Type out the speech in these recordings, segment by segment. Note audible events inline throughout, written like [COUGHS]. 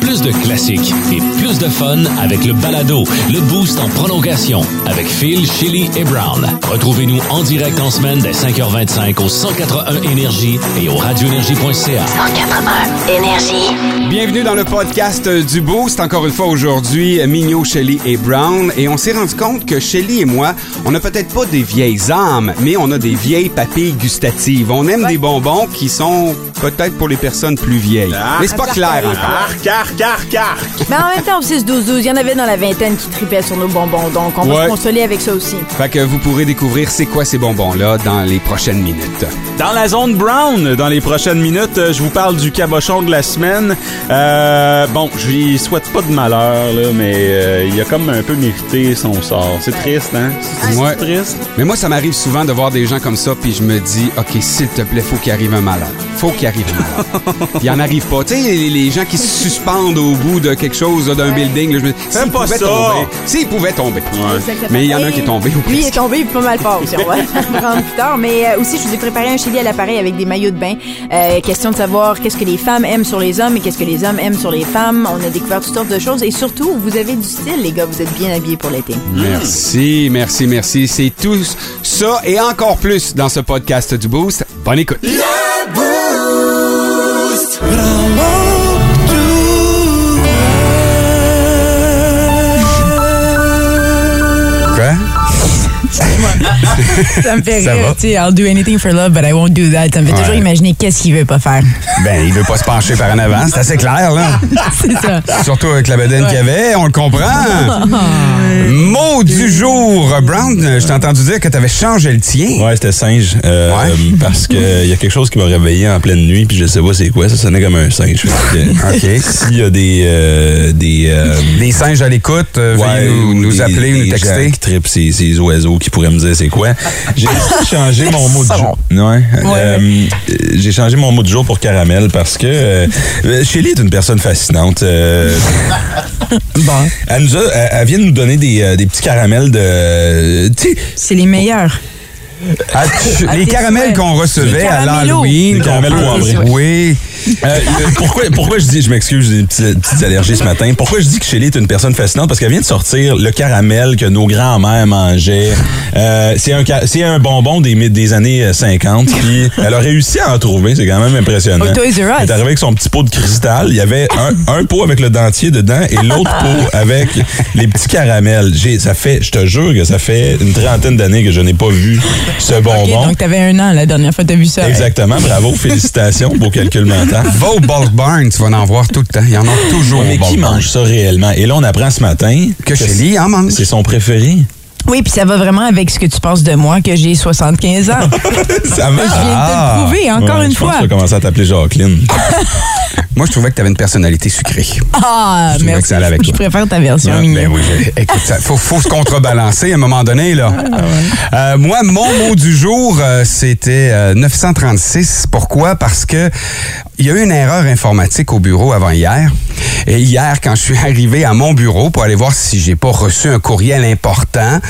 Plus de classiques et plus de fun avec le balado, le boost en prolongation avec Phil, Chili et Brown. Retrouvez-nous en direct en semaine dès 5h25 au 181 Énergie et au radioénergie.ca. 181 Énergie. Bienvenue dans le podcast du Boost. Encore une fois aujourd'hui, Mignot, Shelly et Brown. Et on s'est rendu compte que Shelly et moi, on n'a peut-être pas des vieilles âmes, mais on a des vieilles papilles gustatives. On aime des bonbons qui sont peut-être pour les personnes plus vieilles. Mais c'est pas clair encore. Arc, arc, arc, arc. Mais en même temps, au 6-12-12, il y en avait dans la vingtaine qui tripaient sur nos bonbons, donc on va Ouais. se consoler avec ça aussi. Fait que vous pourrez découvrir c'est quoi ces bonbons-là dans les prochaines minutes. Dans la zone brown, dans les prochaines minutes, euh, je vous parle du cabochon de la semaine. Euh, bon, je lui souhaite pas de malheur, là, mais euh, il a comme un peu mérité son sort. C'est triste, hein? C'est Ouais. triste. Mais moi, ça m'arrive souvent de voir des gens comme ça, puis je me dis, OK, s'il te plaît, faut qu'il arrive un malheur. Faut qu'il arrive un malheur. [LAUGHS] Il en arrive pas. Tu sais, les, les gens qui se suspendent au bout de quelque chose, d'un building, là, je me s'il pouvait ça. tomber. S'il pouvait tomber. Mais il y en a un qui est tombé. ou Lui, il est tombé pas mal fort aussi. On va [LAUGHS] le prendre plus tard. Mais euh, aussi, je vous ai préparé un chili à l'appareil avec des maillots de bain. Euh, question de savoir qu'est-ce que les femmes aiment sur les hommes et qu'est-ce que les hommes aiment sur les femmes. On a découvert toutes sortes de choses. Et surtout, vous avez du style, les gars. Vous êtes bien habillés pour l'été. Merci, merci, merci. C'est tout ça et encore plus dans ce podcast du Boost. Bonne écoute. Quoi? Yeah. [LAUGHS] [LAUGHS] Ça me fait Ça rire, va? tu sais, I'll do anything for love, but I won't do that. Ça me fait toujours Ouais. imaginer qu'est-ce qu'il veut pas faire. [LAUGHS] Ben, il veut pas se pencher par en avant, c'est assez clair, là. [LAUGHS] C'est ça. Surtout avec la bedaine qu'il y avait, on le comprend. Mot du jour. Brown, je t'ai entendu dire que tu avais changé le tien. Ouais, c'était singe. euh, Ouais. euh, Parce qu'il y a quelque chose qui m'a réveillé en pleine nuit, puis je sais pas c'est quoi, ça sonnait comme un singe. OK. S'il y a des. euh, des euh, Les singes à l'écoute, ouais, veuillez nous, ou nous des- appeler ou nous des gens texter. qui trippent ces, ces oiseaux qui pourraient me dire c'est quoi? J'ai [LAUGHS] changé mon mot de jour. Ouais. Euh, J'ai changé mon mot de jour pour caramel parce que euh, Shelly est une personne fascinante. euh, Bon, elle, nous a, elle, elle vient de nous donner des, euh, des petits caramels de. Tu sais, c'est les meilleurs. Ah, tu- les caramels qu'on recevait Les à l'Halloween. Les peut- poivrés. Oui. Euh, pourquoi, pourquoi je dis, je m'excuse, j'ai des petites, petites allergies ce matin. Pourquoi je dis que Shelly est une personne fascinante? Parce qu'elle vient de sortir le caramel que nos grands-mères mangeaient. Euh, c'est un, c'est un bonbon des, des années euh, 50. Puis elle a réussi à en trouver. C'est quand même impressionnant. Us. Elle est arrivée avec son petit pot de cristal. Il y avait un, un pot avec le dentier dedans et l'autre [LAUGHS] pot avec les petits caramels. J'ai, ça fait, je te jure que ça fait une trentaine d'années que je n'ai pas vu ce bonbon. donc t'avais un an la dernière fois que t'as vu ça. Exactement. Bravo. Félicitations. Beau calcul mental. Va au Bulk Barn, tu vas en voir tout le temps. Il y en a toujours Mais au qui Bulk Barn. mange ça réellement? Et là, on apprend ce matin Que Shelly en mange. c'est son préféré. Oui, puis ça va vraiment avec ce que tu penses de moi, que j'ai 75 ans. [LAUGHS] Ça marche. Je viens de te le prouver encore Ouais, une je pense fois. tu vas commencer à t'appeler Jacqueline. [LAUGHS] Moi, je trouvais que tu avais une personnalité sucrée. Ah, Je trouvais merci. que ça allait avec Je toi. préfère ta version, Ah, ben oui, je- écoute, ça, faut, faut se contrebalancer à un moment donné, là. Euh, moi, mon mot du jour, euh, c'était euh, 936. Pourquoi? Parce que il y a eu une erreur informatique au bureau avant hier. Et hier, quand je suis [LAUGHS] arrivé à mon bureau pour aller voir si j'ai pas reçu un courriel important,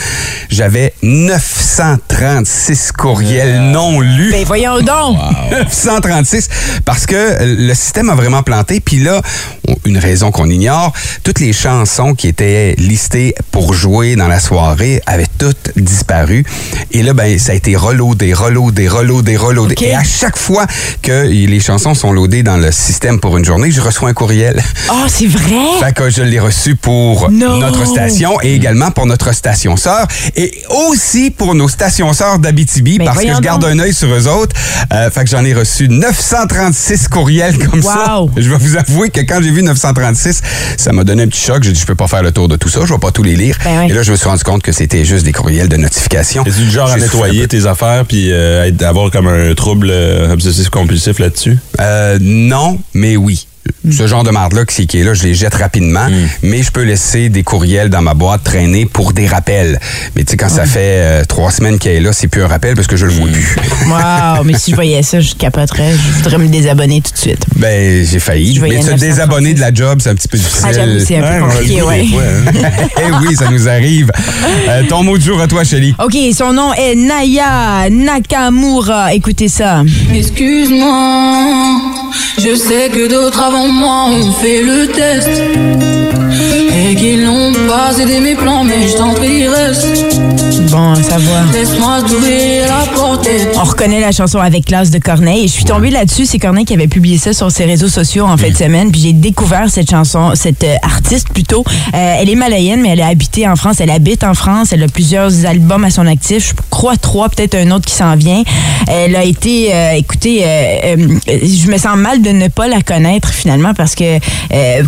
j'avais 936 courriels non lus. Ben voyons donc. [LAUGHS] 936 parce que le système a vraiment planté. Puis là, une raison qu'on ignore, toutes les chansons qui étaient listées pour jouer dans la soirée avaient toutes disparu. Et là, ben, ça a été reloadé, reloadé, reloadé, reloadé. OK. Et à chaque fois que les chansons sont dans le système pour une journée, je reçois un courriel. Ah, c'est vrai? Fait que je l'ai reçu pour Non. notre station et également pour notre station sœur et aussi pour nos stations sœurs d'Abitibi Ben, parce que je garde donc. un œil sur eux autres. Euh, fait que j'en ai reçu 936 courriels comme ça. Wow. [LAUGHS] Je vais vous avouer que quand j'ai vu 936, ça m'a donné un petit choc. J'ai dit, je peux pas faire le tour de tout ça, je vais pas tous les lire. Ben oui. Et là, je me suis rendu compte que c'était juste des courriels de notification. Es-tu du genre à nettoyer tes affaires puis euh, avoir comme un trouble euh, obsessif-compulsif là-dessus? Euh, non, mais oui. Ce genre de marde-là qui qui est là, je les jette rapidement, mais je peux laisser des courriels dans ma boîte traîner pour des rappels. Mais tu sais, quand ça fait euh, trois semaines qu'elle est là, c'est plus un rappel parce que je le vois plus. [LAUGHS] Wow, mais si je voyais ça, je capoterais. Je voudrais me désabonner tout de suite. Ben, j'ai failli. Mais se 936. désabonner de la job, c'est un petit peu difficile. Ah, j'avoue, c'est un peu compliqué, ouais. hein. [LAUGHS] eh oui, ça nous arrive. Euh, ton mot du jour à toi, Shelly. OK, son nom est Naya Nakamura. Écoutez ça. Excuse-moi, je sais que d'autres avant moi ont fait le test. Et qu'ils n'ont pas aidé mes plans, mais je t'en prie, reste. Bon, ça va. Laisse-moi la porte. et- On reconnaît la chanson avec classe de Corneille. Et je suis tombée là-dessus. C'est Corneille qui avait publié ça sur ses réseaux sociaux en fin de semaine. Puis j'ai découvert cette chanson, cette euh, artiste plutôt. Euh, elle est malayenne, mais elle a habité en France. Elle habite en France. Elle a plusieurs albums à son actif. Je crois trois, peut-être un autre qui s'en vient. Elle a été, euh, écoutez, euh, je me sens mal de ne pas la connaître finalement parce que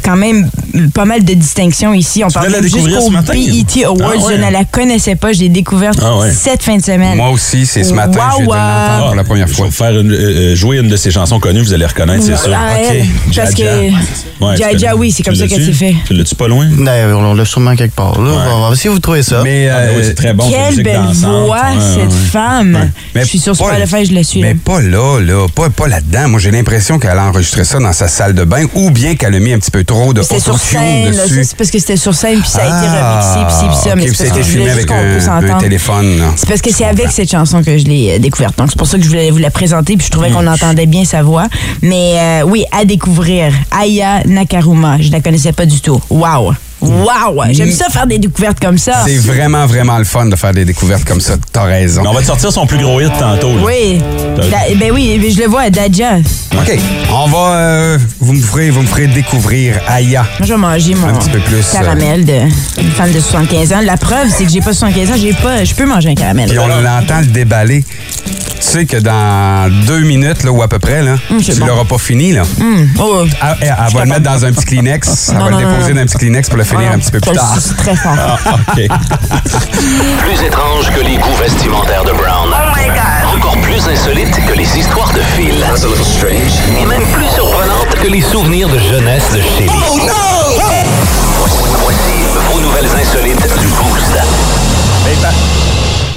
quand même pas mal de distinctions ici. On parle jusqu'au? BET Awards. Ah ouais. Je ne la connaissais pas. Je l'ai découverte Ah ouais. cette fin de semaine. Moi aussi, c'est ce matin, Wow, je wow. l'entendre pour la première Je fois. vais faire une- euh, euh, jouer une de ses chansons connues, vous allez reconnaître, c'est sûr. Ah, OK. parce Jaja. que- Jaja, oui, c'est comme ça qu'elle s'est fait. Tu l'as-tu pas loin? D'ailleurs, on l'a sûrement quelque part. Là. On va voir si vous trouvez ça. Mais, Ah, ben euh, oui, c'est très bon. Quelle belle voix, cette femme. je suis sur Spotify, je la suis. là. Mais pas là, là. Pas, pas là-dedans. Moi, j'ai l'impression qu'elle a enregistré ça dans sa salle de bain ou bien qu'elle a mis un petit peu trop de autotune ça, dessus. c'est parce que c'était sur scène, puis ça a été remixé, puis ça, Ah, mais c'est parce que je voulais juste avec qu'on entendre. téléphone. C'est parce que c'est avec cette chanson que je l'ai euh, découverte. Donc, c'est pour ça que je voulais vous la présenter, puis je trouvais qu'on entendait bien sa voix. Mais euh, oui, à découvrir, Aya Nakaruma. Je la connaissais pas du tout. Wow! Wow! J'aime ça faire des découvertes comme ça. C'est vraiment, vraiment le fun de faire des découvertes comme ça. T'as raison. Mais on va te sortir son plus gros hit tantôt. là. Oui. Da- ben oui, je le vois, Daja. Moi, OK. On va. euh, vous, me ferez, vous me ferez découvrir Aya. je vais manger mon Un petit peu plus, euh, caramel de une femme de 75 ans. La preuve, c'est que j'ai pas 75 ans, j'ai pas, je peux manger un caramel. Puis on l'entend le déballer. Tu sais que dans deux minutes, là, ou à peu près, là, c'est tu bon. l'auras pas fini, là. Oh, Elle, elle- elle va le mettre dans un petit Kleenex. [LAUGHS] Elle Non, va non, le déposer non. dans un petit Kleenex pour le finir un petit peu plus tard. C'est très fort. Ah. [LAUGHS] Plus étrange que les goûts vestimentaires de Brown. Oh my God! Encore plus insolite que les histoires de Phil. That's a little strange. Et même plus surprenante que les souvenirs de jeunesse de Shelly. Oh no! Voici, voici vos nouvelles insolites du Boost.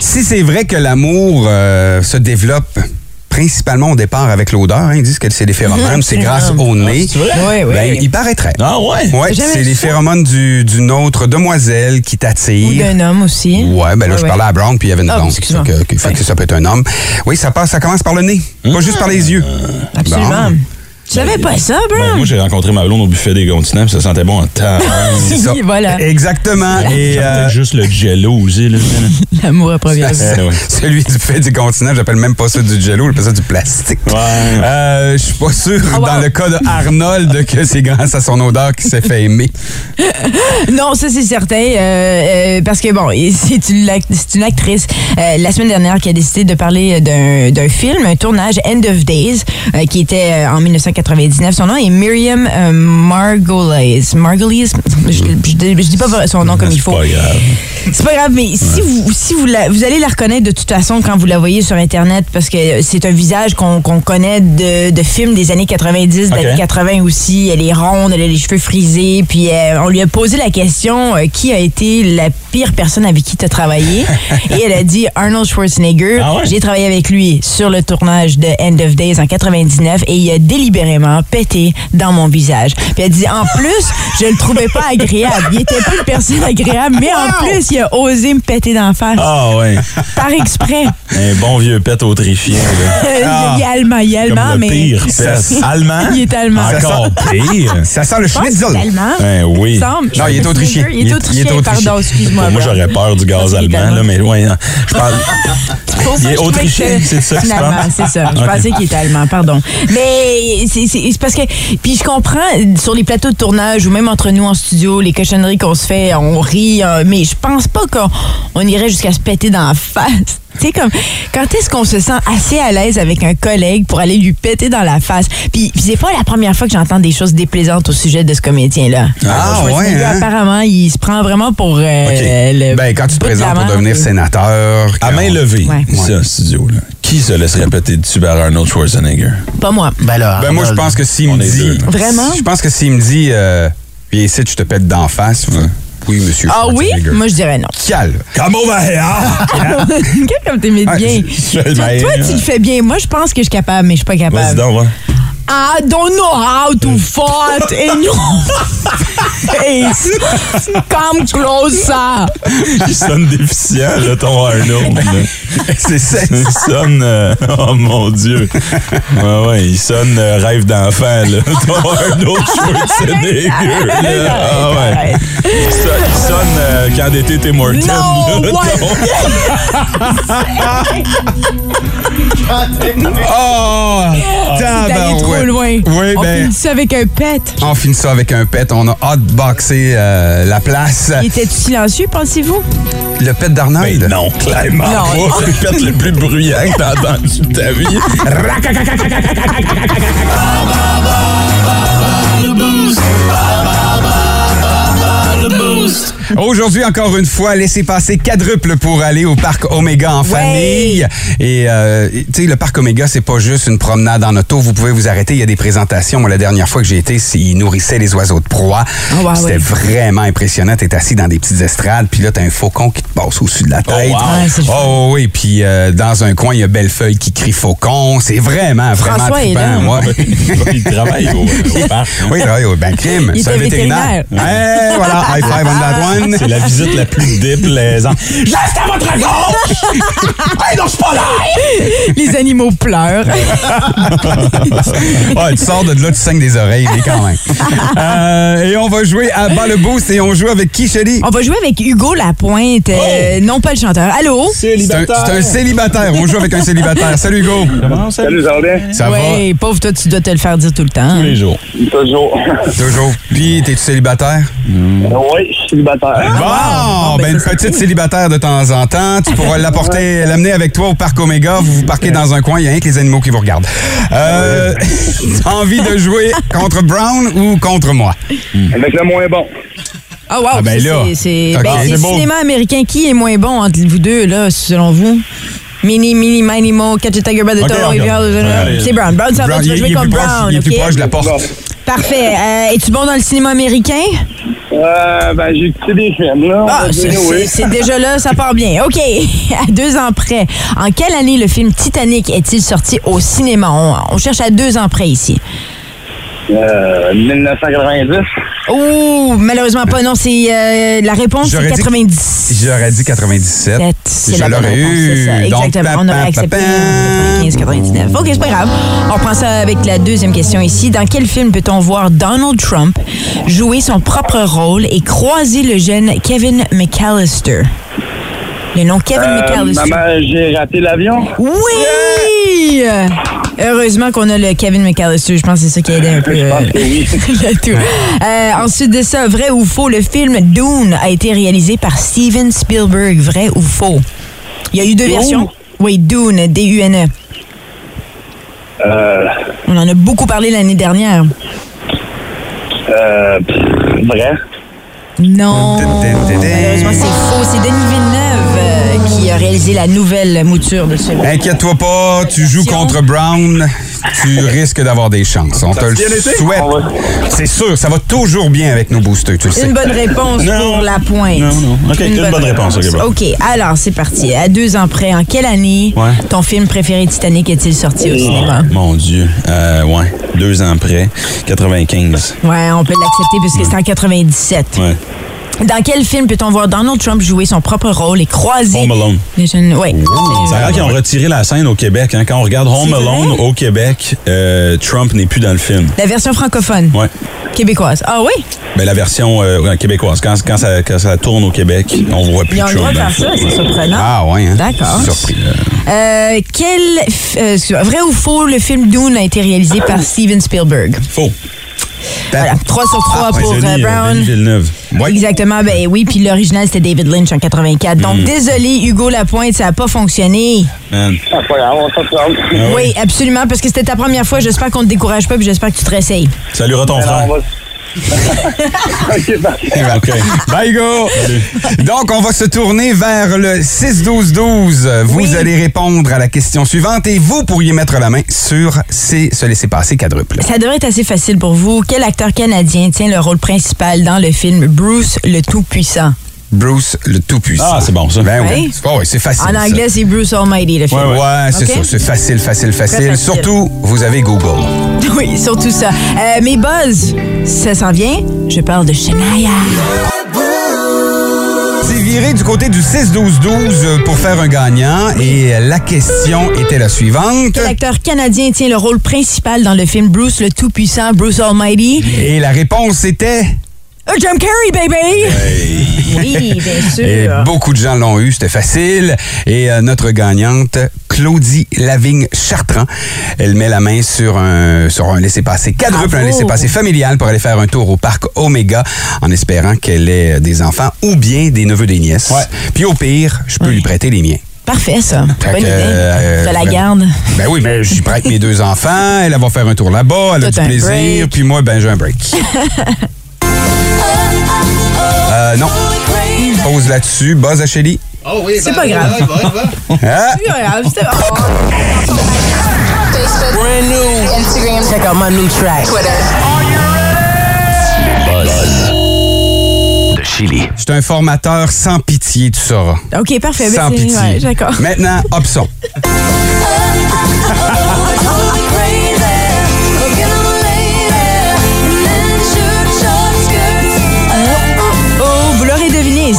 Si c'est vrai que l'amour euh, se développe principalement au départ avec l'odeur, hein, ils disent que c'est des phéromones, [LAUGHS] c'est grâce au nez. Oui, oui. Ben, il paraîtrait. Ah ouais? Ouais, c'est les phéromones du- d'une autre demoiselle qui Ou t'attire. d'un homme aussi. Ouais, ben là, Ouais, je ouais. parlais à Brown, puis il y avait une Ah, blonde. excuse-moi. Fait que, fait que ça peut être un homme. Oui, ça, passe, ça commence par le nez, pas juste par les yeux. Absolument. Bon. Tu savais pas ça, Ben, Brown? moi, j'ai rencontré ma blonde au buffet des continents, puis ça sentait bon en temps. C'est ça. Voilà. Exactement. Et euh, juste le jello aussi. Là. [LAUGHS] L'amour à première vue. c'est- ouais. celui du fait du continent, j'appelle même pas ça du jello, j'appelle ça du plastique. Ouais. Euh, je suis pas sûr, Ah, wow. dans le cas de Arnold, que c'est grâce à son odeur qu'il s'est fait aimer. [LAUGHS] Non, ça c'est certain, euh, euh, parce que bon, c'est une, une actrice euh, la semaine dernière qui a décidé de parler d'un d'un film, un tournage End of Days, euh, qui était en 1999. Son nom est Miriam euh. Margolyes, je, je, dis pas son nom comme il faut. C'est pas grave, mais si vous si vous la- vous allez la reconnaître de toute façon quand vous la voyez sur internet parce que c'est un visage qu'on qu'on connaît de, de films des années 90, des années 80 aussi. Elle est ronde, elle a les cheveux frisés, puis euh, on lui a posé la question euh, qui a été la pire personne avec qui tu as travaillé? [LAUGHS] Et elle a dit Arnold Schwarzenegger. Ah ouais? J'ai travaillé avec lui sur le tournage de End of Days en 99 et il a délibérément pété dans mon visage. Puis elle dit en plus, je le trouvais pas agréable. Il était pas une personne agréable, mais en plus, a osé me péter d'en face. Ah ouais. Par exprès. Un bon vieux pet autrichien. Là. [LAUGHS] il est allemand, il est Comme allemand, le mais. pire pet. Allemand? Il est allemand. Encore pire. [LAUGHS] Ça sent le schnitzel. allemand. Ben oui. Il semble. Non, il est autrichien. Il Il est- est il est autrichien, autrichien. pardon, excuse-moi. Moi, j'aurais peur du gaz allemand, allemand. là, mais ouais, hein. je parle. [LAUGHS] Il est autrichien, c'est ça que c'est ça. Je pensais qu'il était allemand, pardon. Mais c'est c'est- c'est parce que. Puis je comprends, sur les plateaux de tournage ou même entre nous en studio, les cochonneries qu'on se fait, on rit, euh, mais je pense pas qu'on on irait jusqu'à se péter dans la face. Tu sais, comme, quand est-ce qu'on se sent assez à l'aise avec un collègue pour aller lui péter dans la face? Puis, puis c'est pas la première fois que j'entends des choses déplaisantes au sujet de ce comédien-là. Ah, Schwarzenegger, ouais, hein? Apparemment, il se prend vraiment pour euh, le. Ben, quand tu te de présentes pour devenir sénateur. À main levée, Ouais. ici en studio, là. Qui se laisserait péter dessus par Arnold Schwarzenegger? Pas moi. Ben là, Ben, moi, je pense que s'il me dit. deux. Vraiment? Je pense que s'il me dit, euh, viens ici, je te pète d'en face. Oui, monsieur. Ah oui? Moi, je dirais non. Calme. Come over here! Comme t'imites Ah, bien. Toi, tu le fais bien. Moi, je pense que je suis capable, mais je suis pas Vas-y capable. donc, ouais. I don't know how to fight in your face. Come closer. Il sonne déficient, là, ton Arnold. C'est ça. Il sonne... euh, oh, mon Dieu. Ouais, ouais, il sonne euh, rêve d'enfant, là. Ton Arnold Schwarzenegger, là. Ah, ouais. Il sonne, il sonne euh, quand d'été t'es mortem, No, là. what? [LAUGHS] Oh! Tabarouette. Loin. Oui, On ben, finit ça avec un pet. on finit ça avec un pet. On a hotboxé euh, la place. Il était silencieux, pensez-vous? Le pet d'Arnold? Ben non, clairement Non. pas. C'est le pet le plus bruyant que t'as entendu de ta vie. Aujourd'hui, encore une fois, laissez passer quadruple pour aller au parc Omega en famille. Et euh, tu sais, le parc Omega, c'est pas juste une promenade en auto. Vous pouvez vous arrêter. Il y a des présentations. Moi, la dernière fois que j'ai été, c'est- ils nourrissaient les oiseaux de proie. Oh, wow, C'était ouais. vraiment impressionnant. T'es assis dans des petites estrades, puis là, t'as un faucon qui te passe au-dessus de la tête. wow. Ouais, c'est le fun. Oh oui, puis euh, dans un coin, il y a Bellefeuille qui crie faucon. C'est vraiment, vraiment François est là. ouais. il travaille au, au [LAUGHS] parc. hein. Oui, il travaille au ben, crime. Il C'est un était vétérinaire. vétérinaire. Voilà, high five on that one. C'est la visite la plus déplaisante. [LAUGHS] Je reste à votre gauche! hey, non, c'est pas là! Les animaux pleurent. Ouais, tu sors de là, tu saignes des oreilles, mais quand même. Euh, et on va jouer à bas le boost et on joue avec qui, Chélie? On va jouer avec Hugo Lapointe, euh, non pas le chanteur. Allô? C'est un, c'est un célibataire. On joue avec un célibataire. Salut, Hugo. Salut, ça? Ça Oui, pauvre toi, tu dois te le faire dire tout le temps. Tous les jours. Toujours. Toujours. [LAUGHS] Puis, t'es-tu célibataire? Oui, je suis célibataire. Bon, ben, ben, une petite célibataire de temps en temps. Tu pourras l'apporter, l'amener avec toi au parc Omega. Vous vous parquez dans un coin, il y a rien que les animaux qui vous regardent. Euh, [LAUGHS] envie de jouer contre Brown ou contre moi? Avec le moins bon. Ah, wow, Ah, ben c'est- c'est Ok, ben, c'est c'est beau. cinéma américain. Qui est moins bon entre vous deux, là, selon vous? Mini, mini, mini, mo, catch a tiger by the Ok, toe. C'est Brown. Brown, ça va, jouer proche, Brown, il est plus proche de la porte. Parfait. Euh, Es-tu bon dans le cinéma américain? Euh, ben, j'ai écouté des films, là. Ah, c'est oui. déjà là, ça part bien. OK. [LAUGHS] À deux ans près, en quelle année le film Titanic est-il sorti au cinéma? On, on cherche à deux ans près ici. Euh, 1990. Ouh, malheureusement pas. Non, c'est euh, la réponse, c'est J'aurais dit- 90. J'aurais dit 97. C'est la bonne réponse, c'est ça. Donc, Exactement. On aurait accepté pam, 95, 99. OK, c'est pas grave. On reprend ça avec la deuxième question ici. Dans quel film peut-on voir Donald Trump jouer son propre rôle et croiser le jeune Kevin McAllister? Le nom Kevin Euh, McAllister. maman, j'ai raté l'avion. Oui! Heureusement qu'on a le Kevin McAllister. Je pense que c'est ça qui a aidé un peu. [LAUGHS] Euh, [LAUGHS] le tout. Euh, ensuite de ça, vrai ou faux, le film Dune a été réalisé par Steven Spielberg. Vrai ou faux? Il y a eu deux Dune? versions. Oui, Dune, D-U-N-E. Euh, On en a beaucoup parlé l'année dernière. euh, pff, vrai? Non. Malheureusement, c'est faux. C'est Denis Villeneuve qui a réalisé la nouvelle mouture de ce film. Inquiète-toi pas, tu joues contre Brown, tu [LAUGHS] risques d'avoir des chances. On te le souhaite. Va- C'est sûr, ça va toujours bien avec nos boosters, tu le sais. Une bonne réponse Non. pour la pointe. Non, non. OK, une bonne réponse, ok, bon. OK, alors c'est parti. À deux ans près, en quelle année Ouais. ton film préféré Titanic est-il sorti au cinéma? Mon Dieu. Euh, ouais. Deux ans après. 95. Ouais, on peut l'accepter puisque c'est en 97. Ouais. Dans quel film peut-on voir Donald Trump jouer son propre rôle et croiser Home Alone. les jeunes... Ouais. C'est rare qu'ils ont retiré la scène au Québec. hein. Quand on regarde Home Alone au Québec, euh, Trump n'est plus dans le film. La version francophone, Ouais. québécoise. Ah oui? Ben, la version euh, québécoise. Quand, quand, ça, quand ça tourne au Québec, on voit plus Ils ont le Trump droit de le faire ça, c'est surprenant. Ah ouais, hein? D'accord. Surpris. Euh, quel... euh, vrai ou faux, le film Dune a été réalisé par [COUGHS] Steven Spielberg? Faux. Voilà, 3 sur 3 Ouais, pour Denis, euh, euh, Brown. Denis Villeneuve. Ouais. Exactement, ben oui, puis l'original c'était David Lynch en 84. Donc Mm. désolé Hugo Lapointe, ça n'a pas fonctionné. Man. Ah, sort. Oui, absolument, parce que c'était ta première fois. J'espère qu'on ne te décourage pas, puis j'espère que tu te réessayes. Saluera ton Alors, frère. On [LAUGHS] va- OK, parfait. OK. Bye, go! Donc, on va se tourner vers le 6-12-12. Vous Oui. allez répondre à la question suivante et vous pourriez mettre la main sur ces se laisser passer quadruple. Ça devrait être assez facile pour vous. Quel acteur canadien tient le rôle principal dans le film Bruce le Tout-Puissant? Bruce le Tout-Puissant. Ah, c'est bon, ça. Ben oui. Oui. Oh, oui, c'est facile. En anglais, c'est Bruce Almighty, le film. Ouais, c'est Ok? ça. C'est facile, facile, facile. facile. Surtout, vous avez Google. [LAUGHS] Oui, surtout ça. Euh, mais Buzz, ça s'en vient. Je parle de Shania. C'est viré du côté du 6-12-12 pour faire un gagnant et la question était la suivante. Quel acteur canadien tient le rôle principal dans le film Bruce le Tout-Puissant, Bruce Almighty? Et la réponse était... Euh, Jim Carrey, baby! Oui, bien Et sûr. beaucoup de gens l'ont eu, c'était facile. Et euh, notre gagnante, Claudie Lavigne Chartrand, elle met la main sur un, sur un laissez-passer quadruple, un laissez-passer familial pour aller faire un tour au parc Omega en espérant qu'elle ait des enfants ou bien des neveux des nièces. Puis au pire, je peux lui prêter les miens. Parfait, ça. Bonne idée. euh, la ben- garde. Ben oui, mais j'y prête mes deux enfants, elle va faire un tour là-bas, elle a Tout du plaisir, break. puis moi, ben j'ai un break. [LAUGHS] euh, non. Pause là-dessus. Buzz à Shelly. Oh oui, C'est pas grave. [LAUGHS] Hein? C'est pas grave, c'est- oh. Brand new. Instagram. Check out my new track. Twitter. De Chili. Je suis un formateur sans pitié, tu sauras. OK, parfait. Sans Ben, pitié. ouais, D'accord. Maintenant, option. [LAUGHS]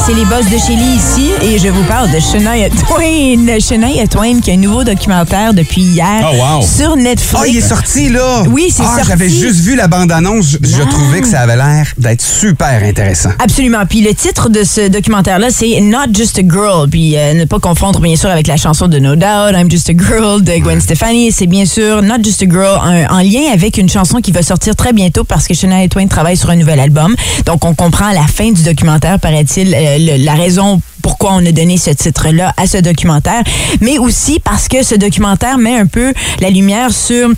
c'est les boss de Shelly ici et je vous parle de Shania Twain. Shania Twain qui a un nouveau documentaire depuis hier Oh, wow. sur Netflix. Ah, il est sorti, là! Oui, c'est ah, sorti. J'avais juste vu la bande-annonce. Je, je trouvais que ça avait l'air d'être super intéressant. Absolument. Puis le titre de ce documentaire-là, c'est Not Just a Girl. Puis euh, ne pas confondre, bien sûr, avec la chanson de No Doubt, I'm Just a Girl de Gwen Stefani. C'est bien sûr Not Just a Girl en, en lien avec une chanson qui va sortir très bientôt parce que Shania Twain travaille sur un nouvel album. Donc, on comprend à la fin du documentaire, paraît-il, euh, la raison pourquoi on a donné ce titre-là à ce documentaire, mais aussi parce que ce documentaire met un peu la lumière sur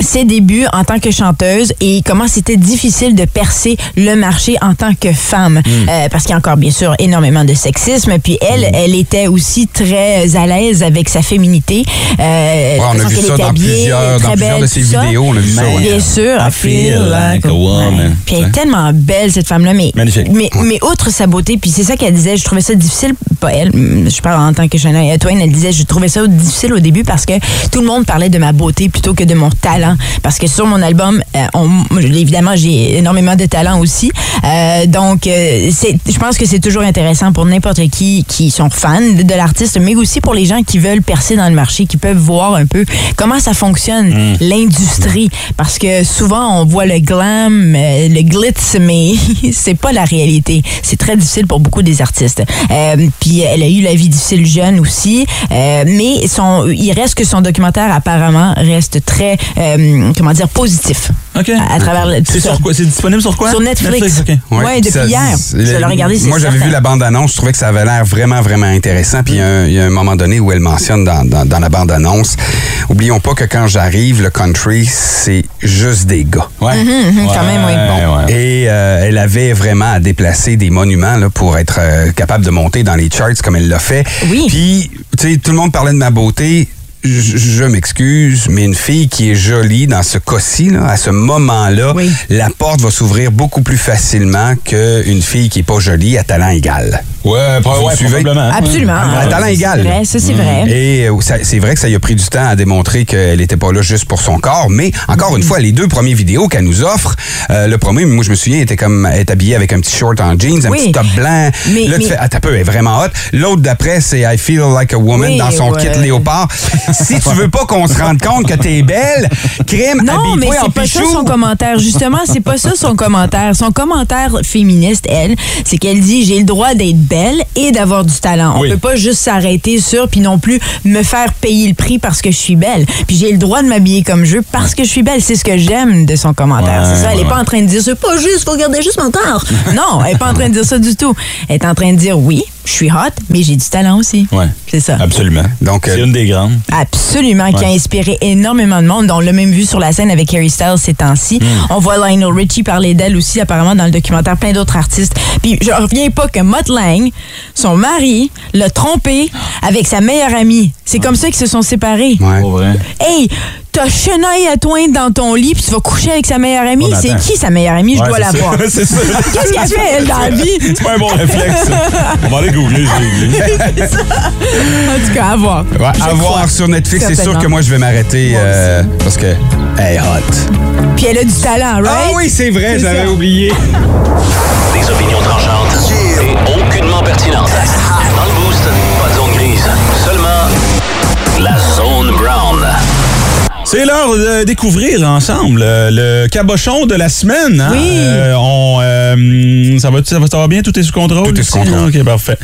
ses débuts en tant que chanteuse et comment c'était difficile de percer le marché en tant que femme. Euh, parce qu'il y a encore, bien sûr, énormément de sexisme. Puis elle, elle était aussi très à l'aise avec sa féminité. Euh, on a vu ça dans habillée, plusieurs- dans plusieurs belle, de ses vidéos, on a vu ça, ouais. Bien sûr. I feel like a woman. Puis elle est tellement belle, cette femme-là. Mais, Magnifique. Mais, mais outre sa beauté, puis c'est ça qu'elle disait, je trouvais ça difficile, pas elle, je parle en tant que Shania Twain, elle disait, je trouvais ça difficile au début parce que tout le monde parlait de ma beauté plutôt que de mon talent. Parce que sur mon album, euh, on- évidemment, j'ai énormément de talent aussi. Euh, donc, euh, je pense que c'est toujours intéressant pour n'importe qui qui sont fans de, de l'artiste, mais aussi pour les gens qui veulent percer dans le marché, qui peuvent voir un peu comment ça fonctionne, l'industrie. Parce que souvent, on voit le glam, euh, le glitz, mais [LAUGHS] c'est pas la réalité. C'est très difficile pour beaucoup des artistes. Euh, puis elle a eu la vie difficile jeune aussi, euh, mais son, il reste que son documentaire apparemment reste très, euh, comment dire, positif. OK. À, à travers le- tout C'est ça. sur quoi? C'est disponible sur quoi? Sur Netflix. OK. Ouais, depuis Ça- hier. Je l'ai regardé, Moi, j'avais vu la bande-annonce, je trouvais que ça avait l'air vraiment, vraiment intéressant. Puis il y a un- il y, a un moment donné où elle mentionne dans, dans- dans la bande-annonce, oublions pas que quand j'arrive, le country, c'est juste des gars. Ouais. Mhm, mhm, quand même, oui. Ouais. Et euh, elle avait vraiment à déplacer des monuments là, pour être euh, capable de monter dans les charts comme elle l'a fait. Oui. Puis, tu sais, tout le monde parlait de ma beauté. Je, je m'excuse, mais une fille qui est jolie dans ce cas-ci, là, à ce moment-là, Oui. la porte va s'ouvrir beaucoup plus facilement qu'une fille qui est pas jolie à talent égal. Ouais, pro- Vous ouais, probablement. Absolument. À talent égal. C'est vrai, ça, c'est vrai. Et euh, c'est vrai que ça lui a pris du temps à démontrer qu'elle n'était pas là juste pour son corps, mais encore une fois, les deux premières vidéos qu'elle nous offre, euh, le premier, moi je me souviens, était comme elle est habillée avec un petit short en jeans, un Oui. petit top blanc. Mais- là, tu fais, ah, t'as peu, elle est vraiment hot. L'autre d'après, c'est I feel like a woman Oui, dans son ouais. kit léopard. [LAUGHS] si tu veux pas qu'on se rende compte que t'es belle, crime, Non, mais c'est pas ça pichou. son commentaire. Justement, c'est pas ça son commentaire. Son commentaire féministe, elle, c'est qu'elle dit j'ai le droit d'être belle et d'avoir du talent. On Oui. peut pas juste s'arrêter sur puis non plus me faire payer le prix parce que je suis belle. Puis j'ai le droit de m'habiller comme je veux parce que je suis belle. C'est ce que j'aime de son commentaire. Ouais, c'est ça. Elle est pas en train de dire c'est pas juste, faut regarder juste mon corps. [LAUGHS] non, elle est pas en train de dire ça du tout. Elle est en train de dire oui, je suis hot, mais j'ai du talent aussi. Ouais. C'est ça. Absolument. Donc, c'est euh, une des grandes. Absolument, qui a inspiré énormément de monde. On l'a même vu sur la scène avec Harry Styles ces temps-ci. On voit Lionel Richie parler d'elle aussi, apparemment, dans le documentaire, plein d'autres artistes. Puis je reviens pas que Mutt Lang, son mari, l'a trompé avec sa meilleure amie. C'est comme ça qu'ils se sont séparés. Ouais. Hey, t'as Chenaille à toi dans ton lit, puis tu vas coucher avec sa meilleure amie. C'est qui sa meilleure amie? Je dois la ça. voir. [LAUGHS] C'est ça. Qu'est-ce qu'elle fait, elle, dans la vie? [LAUGHS] C'est pas un bon réflexe. On va aller googler, je vais [LAUGHS] googler. En tout cas, à voir. Ouais, Je à crois. voir sur Netflix, c'est sûr que moi, je vais m'arrêter euh, parce que elle est hot. Puis elle a du talent, right? Ah oui, c'est vrai, j'avais oublié. Des opinions tranchantes et aucunement pertinentes. C'est l'heure de découvrir ensemble euh, le cabochon de la semaine. hein? Oui. Euh, on, euh, ça, va, ça, va, ça va bien? Tout est sous contrôle? Tout est sous contrôle. OK, parfait.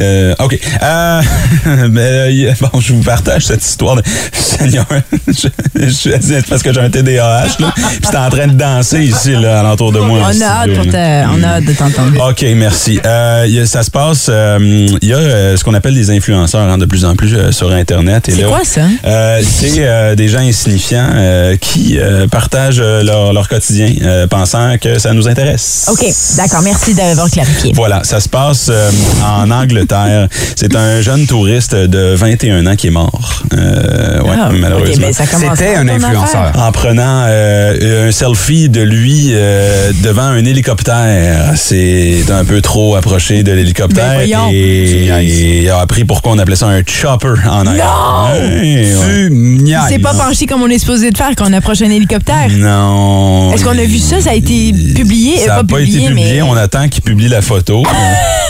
Euh, OK. [LAUGHS] Mais, bon, je vous partage cette histoire de... [LAUGHS] Seigneur, je, je suis assis parce que j'ai un TDAH, là, [LAUGHS] puis t'es en train de danser ici, là, alentour de moi. On a hâte, pour te- on a hâte de t'entendre. OK, merci. Euh, il y a- ça se passe, euh, il y a ce qu'on appelle des influenceurs hein, de plus en plus euh, sur Internet. Et C'est là, quoi ça? euh, c'est euh, des gens euh, qui euh, partagent euh, leur, leur quotidien euh, pensant que ça nous intéresse. OK, d'accord. Merci d'avoir clarifié. Voilà, ça se passe euh, en Angleterre. C'est un jeune touriste de 21 ans qui est mort. Euh, ouais, Ah, malheureusement. Ben C'était un influenceur. en prenant euh, un selfie de lui euh, devant un hélicoptère. C'est un peu trop approché de l'hélicoptère Ben et, et il a appris pourquoi on appelait ça un chopper en anglais. Ouais, ouais. Tu niaises. C'est pas penché comme on est supposé de faire quand on approche un hélicoptère. Non. Est-ce qu'on a vu ça? Ça a été publié? Ça Euh, n'a pas pas publié, été publié. mais- On attend qu'il publie la photo. [LAUGHS]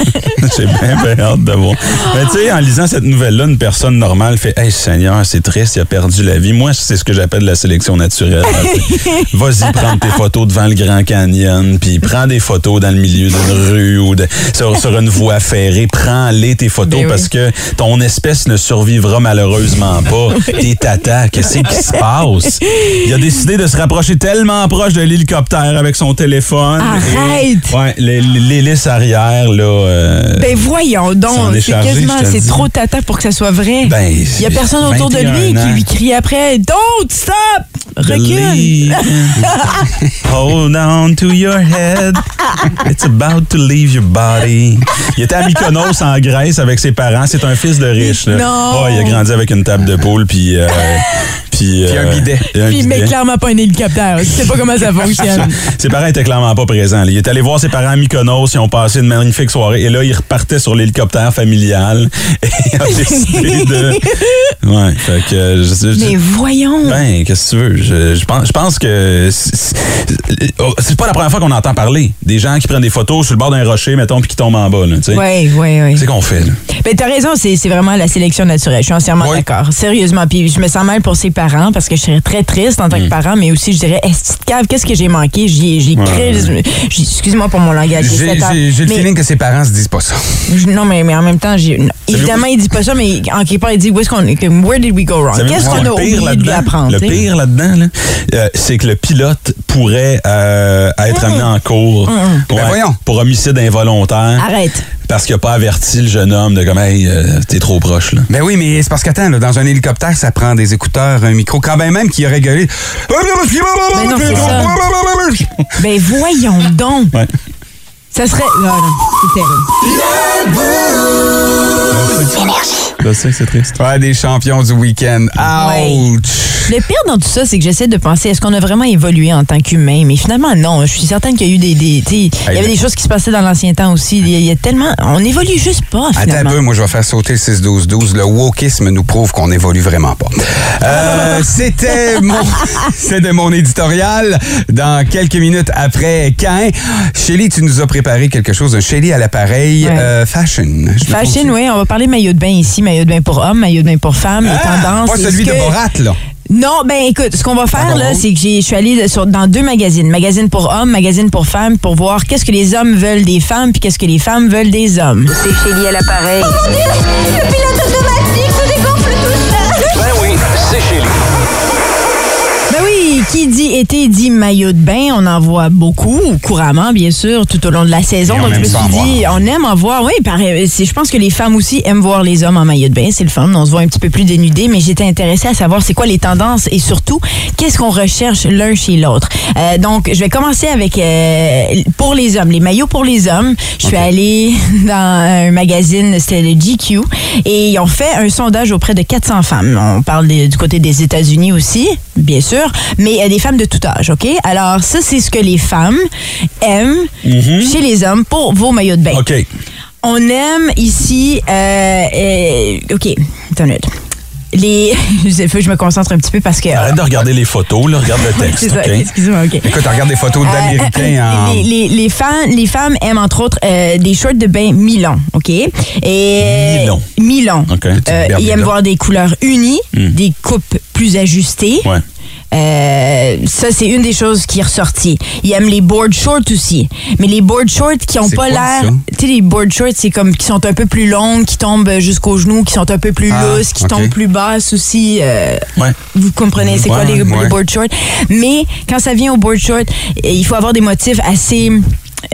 [LAUGHS] J'ai bien, bien hâte de voir. Mais tu sais, en lisant cette nouvelle-là, une personne normale fait Hey Seigneur, c'est triste, il a perdu la vie. Moi, c'est ce que j'appelle la sélection naturelle. [LAUGHS] Vas-y, prends tes photos devant le Grand Canyon, puis prends des photos dans le milieu d'une rue ou de, sur, sur une voie ferrée. Prends-les tes photos Ben oui. parce que ton espèce ne survivra malheureusement pas. T'es tata, qu'est-ce qui se passe? Il a décidé de se rapprocher tellement proche de l'hélicoptère avec son téléphone. Arrête! Et- ouais, l'hélice arrière, là. euh, Ben voyons donc, est c'est quasiment, c'est trop tata pour que ça soit vrai. ben, Il y a personne autour de lui qui lui crie après Don't stop! Recule! [LAUGHS] Hold on to your head. It's about to leave your body. Il était à Mykonos en Grèce avec ses parents. C'est un fils de riche. Là. Non. Oh, il a grandi avec une table de poule puis euh, puis Puis un euh, bidet. et un Puis, mais clairement pas un hélicoptère. Je sais pas comment ça fonctionne. Ses parents étaient clairement pas présents. là. Il est allé voir ses parents à Mykonos, ils ont passé une magnifique soirée et là, il repartait sur l'hélicoptère familial [LAUGHS] et il a décidé de... [LAUGHS] Ouais, fait que... je- je- Mais voyons! Ben, qu'est-ce que tu veux? Je, je pense, je pense que c'est- oh, c'est pas la première fois qu'on entend parler des gens qui prennent des photos sur le bord d'un rocher, mettons, puis qui tombent en bas. Là, tu sais. Oui, oui, oui. C'est qu'on fait. Là. Ben, t'as raison, c'est c'est vraiment la sélection naturelle. Je suis entièrement d'accord. Sérieusement. Puis je me sens mal pour ses parents parce que je serais très triste en tant que parent, mais aussi je dirais, est-ce que cave, qu'est-ce que j'ai manqué? J'ai j'ai créé. Excuse-moi pour mon langage. j'ai le feeling que ses parents se disent pas ça. je- Non, mais, mais en même temps, j'ai- évidemment, il dit pas ça, mais en quelque part, il dit, où est-ce qu'on Where did we go wrong? Qu'est-ce qu'on a oublié de lui apprendre? Le pire là-dedans, là, euh, c'est que le pilote pourrait euh, être amené en cours Ben voyons. pour homicide involontaire Arrête. Parce qu'il n'a pas averti le jeune homme de comme hey, euh, t'es trop proche. Là. Ben oui, mais c'est parce qu'attends, dans un hélicoptère, ça prend des écouteurs, un micro. Quand ben même qu'il aurait gueulé. Ben non, c'est ça. Ben voyons donc. Ouais. Ça serait. Non, non, c'est terrible. Je sais c'est triste. Ouais, des champions du week-end. Ouch! Le pire dans tout ça, c'est que j'essaie de penser, est-ce qu'on a vraiment évolué en tant qu'humain? Mais finalement, non. Je suis certaine qu'il y a eu des. des tu sais, il y avait des choses qui se passaient dans l'ancien temps aussi. Il y a, il y a tellement. On évolue juste pas, Attends un finalement. peu, moi je vais faire sauter le 6-12-12. Le wokisme nous prouve qu'on évolue vraiment pas. Euh, [LAUGHS] C'était mon, c'était mon éditorial. Dans quelques minutes après Cain, Shelly, tu nous as préparé quelque chose, un Shelly à l'appareil Ouais. euh, fashion. Fashion, oui, on va parler maillot de bain ici, maillot de bain pour hommes, maillot de bain pour femmes, les Ah, tendances. Pas celui de Borat, là? Non, ben écoute, ce qu'on va faire là, c'est que j'ai- je suis allée sur- dans deux magazines, magazine pour hommes, magazine pour femmes, pour voir qu'est-ce que les hommes veulent des femmes, puis qu'est-ce que les femmes veulent des hommes. C'est Chélie à l'appareil. Le pilote automatique se dégonfle tout seul. Ben oui, c'est Chélie. Oui, qui dit été dit maillot de bain, on en voit beaucoup, couramment bien sûr, tout au long de la saison. Et Donc je aime me suis en dit, on aime en voir. Oui, pareil. Je pense que les femmes aussi aiment voir les hommes en maillot de bain, c'est le fun. On se voit un petit peu plus dénudés, mais j'étais intéressée à savoir c'est quoi les tendances et surtout qu'est-ce qu'on recherche l'un chez l'autre. Euh, donc je vais commencer avec euh, pour les hommes, les maillots pour les hommes. Je suis allée [LAUGHS] dans un magazine, c'était le GQ, et ils ont fait un sondage auprès de 400 femmes. On parle des- du côté des États-Unis aussi. Bien sûr, mais euh, des femmes de tout âge, OK? Alors, ça, c'est ce que les femmes aiment chez les hommes pour vos maillots de bain. OK. On aime ici. Euh, euh, OK, attends une minute. Les. [LAUGHS] Je me concentre un petit peu parce que. Arrête de regarder les photos, là, regarde le [LAUGHS] texte, C'est ça, OK? Écoute, regarde des photos d'Américains en... Euh, Les, les, les femmes, les femmes aiment entre autres euh, des shorts de bain mi-longs, OK? Et Mi-long. Mi-long. OK. Euh, ils aiment voir des couleurs unies, des coupes plus ajustées. Ouais. Euh, ça, c'est une des choses qui est ressortie. Ils aiment les board shorts aussi. Mais les board shorts qui ont pas l'air. Tu sais, les board shorts, c'est comme qui sont un peu plus longues, qui tombent jusqu'aux genoux, qui sont un peu plus Ah, lousses, qui tombent plus basses aussi. euh, Ouais. vous comprenez, c'est quoi Ouais, les, les ouais. board shorts? Mais quand ça vient au board short, euh, il faut avoir des motifs assez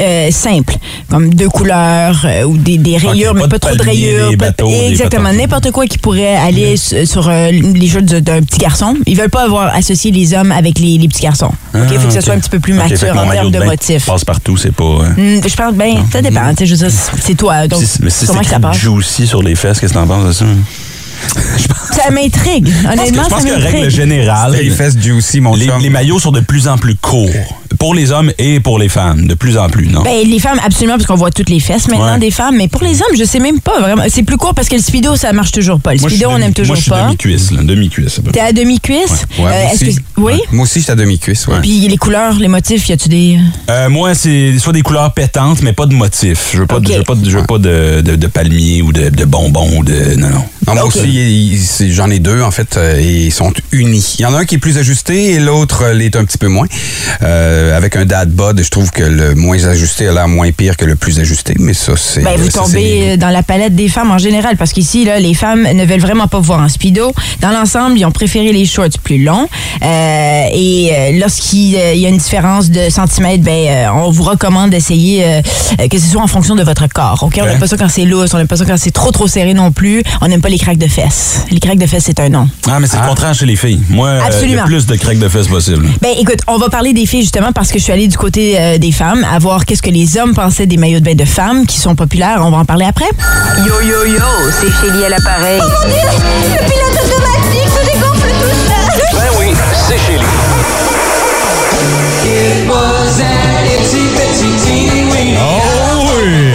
euh, simples, comme deux couleurs euh, ou des, des rayures, pas mais de pas trop de rayures. des pas- bateaux, exactement, n'importe quoi qui pourrait aller su- sur euh, les de- d'un petit garçon. Ils veulent pas avoir associé les hommes avec les, les petits garçons. Ok, Il faut que ça Ah, soit un petit peu plus mature en termes de bain motifs. passe partout, c'est pas... Hmm, je pense, ben, ça dépend. Je veux dire, c'est toi. Donc, si- mais si c'est juicy sur les fesses, qu'est-ce que t'en penses de ça? Ça m'intrigue. Je pense que, Honnêtement, je pense ça que règle générale, Les fesses juicy, mon les maillots sont de plus en plus courts. Pour les hommes et pour les femmes, de plus en plus, non? Ben, les femmes, absolument, parce qu'on voit toutes les fesses maintenant Ouais. des femmes. Mais pour les hommes, je sais même pas vraiment. C'est plus court parce que le speedo, ça marche toujours pas. Le Moi, je suis speedo, on aime toujours Moi, je suis pas. demi-cuisse, là, demi-cuisse. T'es à demi-cuisse? Ouais, Euh, est-ce aussi. que- Oui? Moi aussi, j'étais à demi-cuisse, ouais. Puis les couleurs, les motifs, y a-tu des. Euh, moi, c'est soit des couleurs pétantes, mais pas de motifs. Je veux pas, de- je veux pas, de, je veux pas de, de, de palmier ou de, de bonbons ou de. Non, non. Non, moi aussi, j'en ai deux, en fait, euh, et ils sont unis. Il y en a un qui est plus ajusté et l'autre euh, l'est un petit peu moins. Euh, avec un dad bod, je trouve que le moins ajusté a l'air moins pire que le plus ajusté, mais ça, c'est... Ben, vous ça, tombez dans la palette des femmes en général, parce qu'ici, là, les femmes ne veulent vraiment pas vous voir en speedo. Dans l'ensemble, ils ont préféré les shorts plus longs. Euh, et euh, lorsqu'il euh, y a une différence de centimètres, ben, euh, on vous recommande d'essayer euh, euh, que ce soit en fonction de votre corps. Ok, On n'aime pas ça quand c'est lousse, on n'aime pas ça quand c'est trop trop serré non plus. On n'aime pas les craques de fesses. Les craques de fesses, c'est un non. Ah, mais c'est le contraire chez les filles. Moi, euh, Absolument. le plus de craques de fesses possible. Ben écoute, on va parler des filles justement parce que je suis allée du côté euh, des femmes, à voir qu'est-ce que les hommes pensaient des maillots de bain de femmes qui sont populaires. On va en parler après. Yo yo yo, c'est Chélie à l'appareil. Le pilote automatique se dégonfle tout seul. Ben oui, c'est chez lui. Oh oui!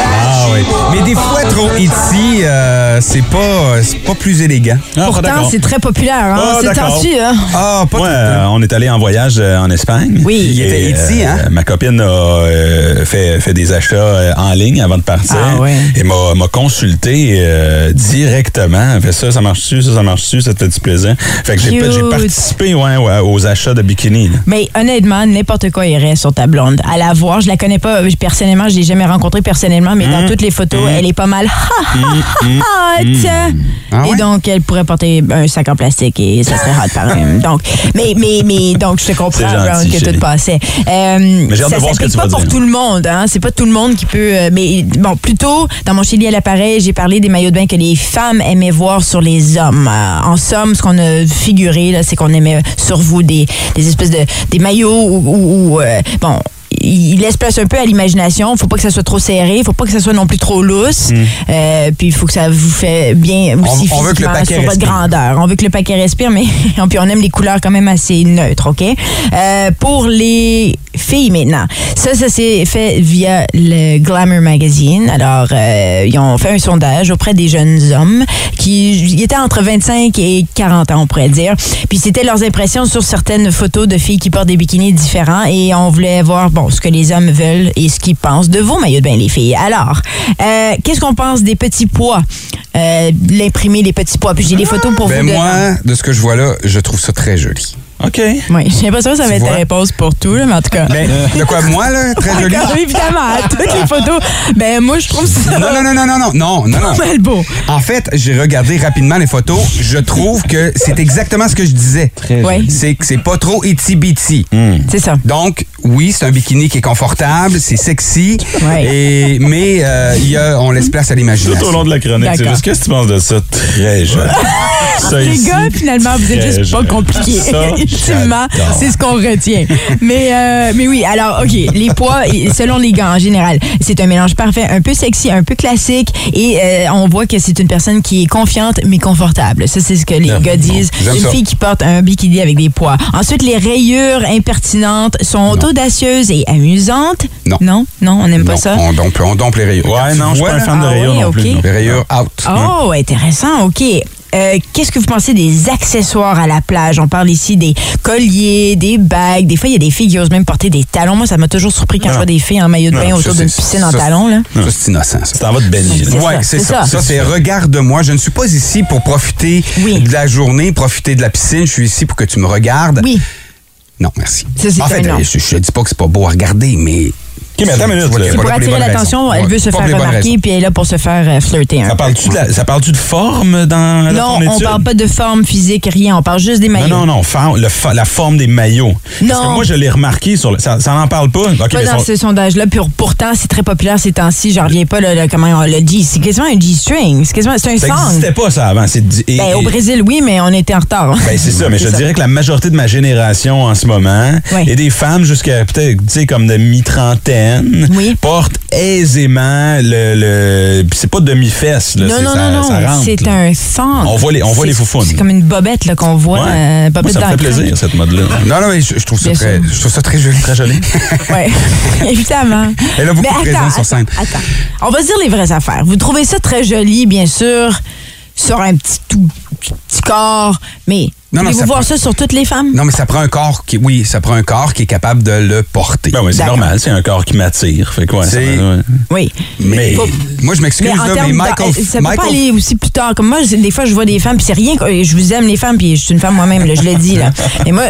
Ah oui. Mais des fois, trop itzy, euh, c'est pas, c'est pas plus élégant. Ah, Pourtant, d'accord. c'est très populaire. Hein? Ah, c'est d'accord. tendu, hein? Ah, pas Ouais, tout. euh, on est allé en voyage euh, en Espagne. Oui. Il était ici, hein? Ma copine a euh, fait, fait des achats euh, en ligne avant de partir. Ah, ouais. Et m'a m'a consulté euh, directement. Elle fait ça, ça marche-tu, ça, ça marche-tu, ça te fait du plaisir? Fait que j'ai Cute. j'ai participé ouais, ouais, aux achats de bikini. là. Mais honnêtement, n'importe quoi irait sur ta blonde. À la voir, je la connais pas euh, personnellement, je l'ai jamais rencontrée personnellement, mais Mmh. dans toutes les photos, elle est pas mal ha, ha, ha, hot. Ah Et donc, elle pourrait porter un sac en plastique et ça serait hot pareil. [LAUGHS] Donc, mais, mais, mais, donc, je te comprends, Brown, que chérie. tout passait. Euh, Mais j'ai hâte ça de voir ce que s'applique tu pas vas pour dire. tout le monde, hein. C'est pas tout le monde qui peut. euh, mais bon, plutôt, dans mon Chili à l'appareil, j'ai parlé des maillots de bain que les femmes aimaient voir sur les hommes. Euh, en somme, ce qu'on a figuré, là, c'est qu'on aimait sur vous des, des espèces de des maillots où, euh, bon. Il laisse place un peu à l'imagination. Faut pas que ça soit trop serré. Faut pas que ça soit non plus trop lousse. Euh, puis il faut que ça vous fait bien aussi On- on veut que le paquet sur votre respire. grandeur. On veut que le paquet respire, mais [LAUGHS] puis on aime les couleurs quand même assez neutres, OK? Euh, pour les filles maintenant, ça, ça s'est fait via le Glamour Magazine. Alors, euh, ils ont fait un sondage auprès des jeunes hommes qui étaient entre 25 et 40 ans, on pourrait dire. Puis c'était leurs impressions sur certaines photos de filles qui portent des bikinis différents et on voulait voir, bon, ce que les hommes veulent et ce qu'ils pensent de vos maillots de bain, les filles. Alors, euh, qu'est-ce qu'on pense des petits pois? Euh, L'imprimer, les petits pois. Puis j'ai les photos pour Ben vous. de- moi, de ce que je vois là, je trouve ça très joli. OK. Oui, j'ai l'impression que ça va être une réponse pour tout, là, mais en tout cas. Ben, de quoi, moi, là? [LAUGHS] Très joli. évidemment, toutes les photos. Ben, moi, je trouve ça. Non, non, non, non, non, non, non, non. non. Ben, beau. En fait, j'ai regardé rapidement les photos. Je trouve que c'est exactement ce que je disais. Très oui. C'est que c'est pas trop itty-bitty. Hmm. C'est ça. Donc, oui, c'est un bikini qui est confortable, c'est sexy, oui. et, mais euh, y a, on laisse place à l'imagination. Tout au long de la chronique, c'est juste qu'est-ce que tu penses de ça? Très jeune. [LAUGHS] Ça Les ici. gars, finalement, vous êtes juste pas compliqués. [LAUGHS] Ultimement, c'est ce qu'on retient. Mais, euh, mais oui, alors, OK, les poids, selon les gars en général, c'est un mélange parfait, un peu sexy, un peu classique, et euh, on voit que c'est une personne qui est confiante, mais confortable. Ça, c'est ce que les Ah, gars disent. j'aime Une ça. fille qui porte un bikini avec des poids. Ensuite, les rayures impertinentes sont audacieuses et amusantes. Non. Non, non, on n'aime pas ça? On dompe, on dompe les rayures. Ouais, non, je suis pas un fan de Ah rayures oui, non ok. plus. non. Les rayures out. Oh, intéressant, OK. Euh, Qu'est-ce que vous pensez des accessoires à la plage? On parle ici des colliers, des bagues. Des fois, il y a des filles qui osent même porter des talons. Moi, ça m'a toujours surpris quand je vois des filles en maillot de bain Non, autour d'une piscine en talons. Là. Ça, c'est innocent, ça. C'est en votre baigner. C'est Ouais, ça, c'est ça. ça. C'est regarde-moi. Je ne suis pas ici pour profiter Oui. de la journée, profiter de la piscine. Je suis ici pour que tu me regardes. Oui. Non, merci. Ça, en fait, je, je dis pas que c'est pas beau à regarder, mais. OK, mais attends une minute. Là. C'est pour attirer l'attention, elle veut se faire pour remarquer, puis elle est là pour se faire euh, flirter un Ça parle-tu de, la- ça parle-tu de forme dans Non, on parle pas de forme physique, rien. On parle juste des maillots. Non, non, non, le la forme des maillots. Parce Non. que moi, je l'ai remarqué sur le. Ça, ça n'en parle pas. OK, Pas dans ce sondage-là. Puis pourtant, c'est très populaire ces temps-ci. J'en reviens pas, là, là, comment on le dit. C'est quasiment un G-string. C'est quasiment un ça song. n'existait pas, ça, avant. Et- Ben, au Brésil, oui, mais on était en retard. Ben, c'est ça, [LAUGHS] mais je ça. dirais que la majorité de ma génération en ce moment, Oui. et des femmes jusqu'à peut-être, tu sais, comme de mi-trentaine, Oui. portent aisément le. le puis c'est pas demi-fesse, là. Non, c'est- non, ça, non, ça non. rentre, C'est un sang. On voit les- on voit les foufounes. C'est comme une bobette là, qu'on voit. Ouais. euh, Moi, ça me fait plaisir, cette mode-là. Non, non, mais je, je trouve ça très, je trouve ça très joli. Très joli. [LAUGHS] Ouais, [LAUGHS] évidemment. Elle a beaucoup Mais de présence sur scène. Attends, attends. On va se dire les vraies affaires. Vous trouvez ça très joli, bien sûr, sur un petit, tout, petit corps, mais Non, non, voulez-vous ça voir prend- ça sur toutes les femmes? Non, mais ça prend un corps qui, oui, ça prend un corps qui est capable de le porter. Ben oui, c'est normal, c'est un corps qui m'attire. Fait quoi, ça C'est- va, ouais. Oui. mais, Faut- moi, je m'excuse, Mais là, mais Michael, ça peut Michael pas aller aussi plus tard. Comme moi, des fois, je vois des femmes, puis c'est rien. que- Je vous aime les femmes, puis je suis une femme moi-même, je le dis. Là. [LAUGHS] Mais moi,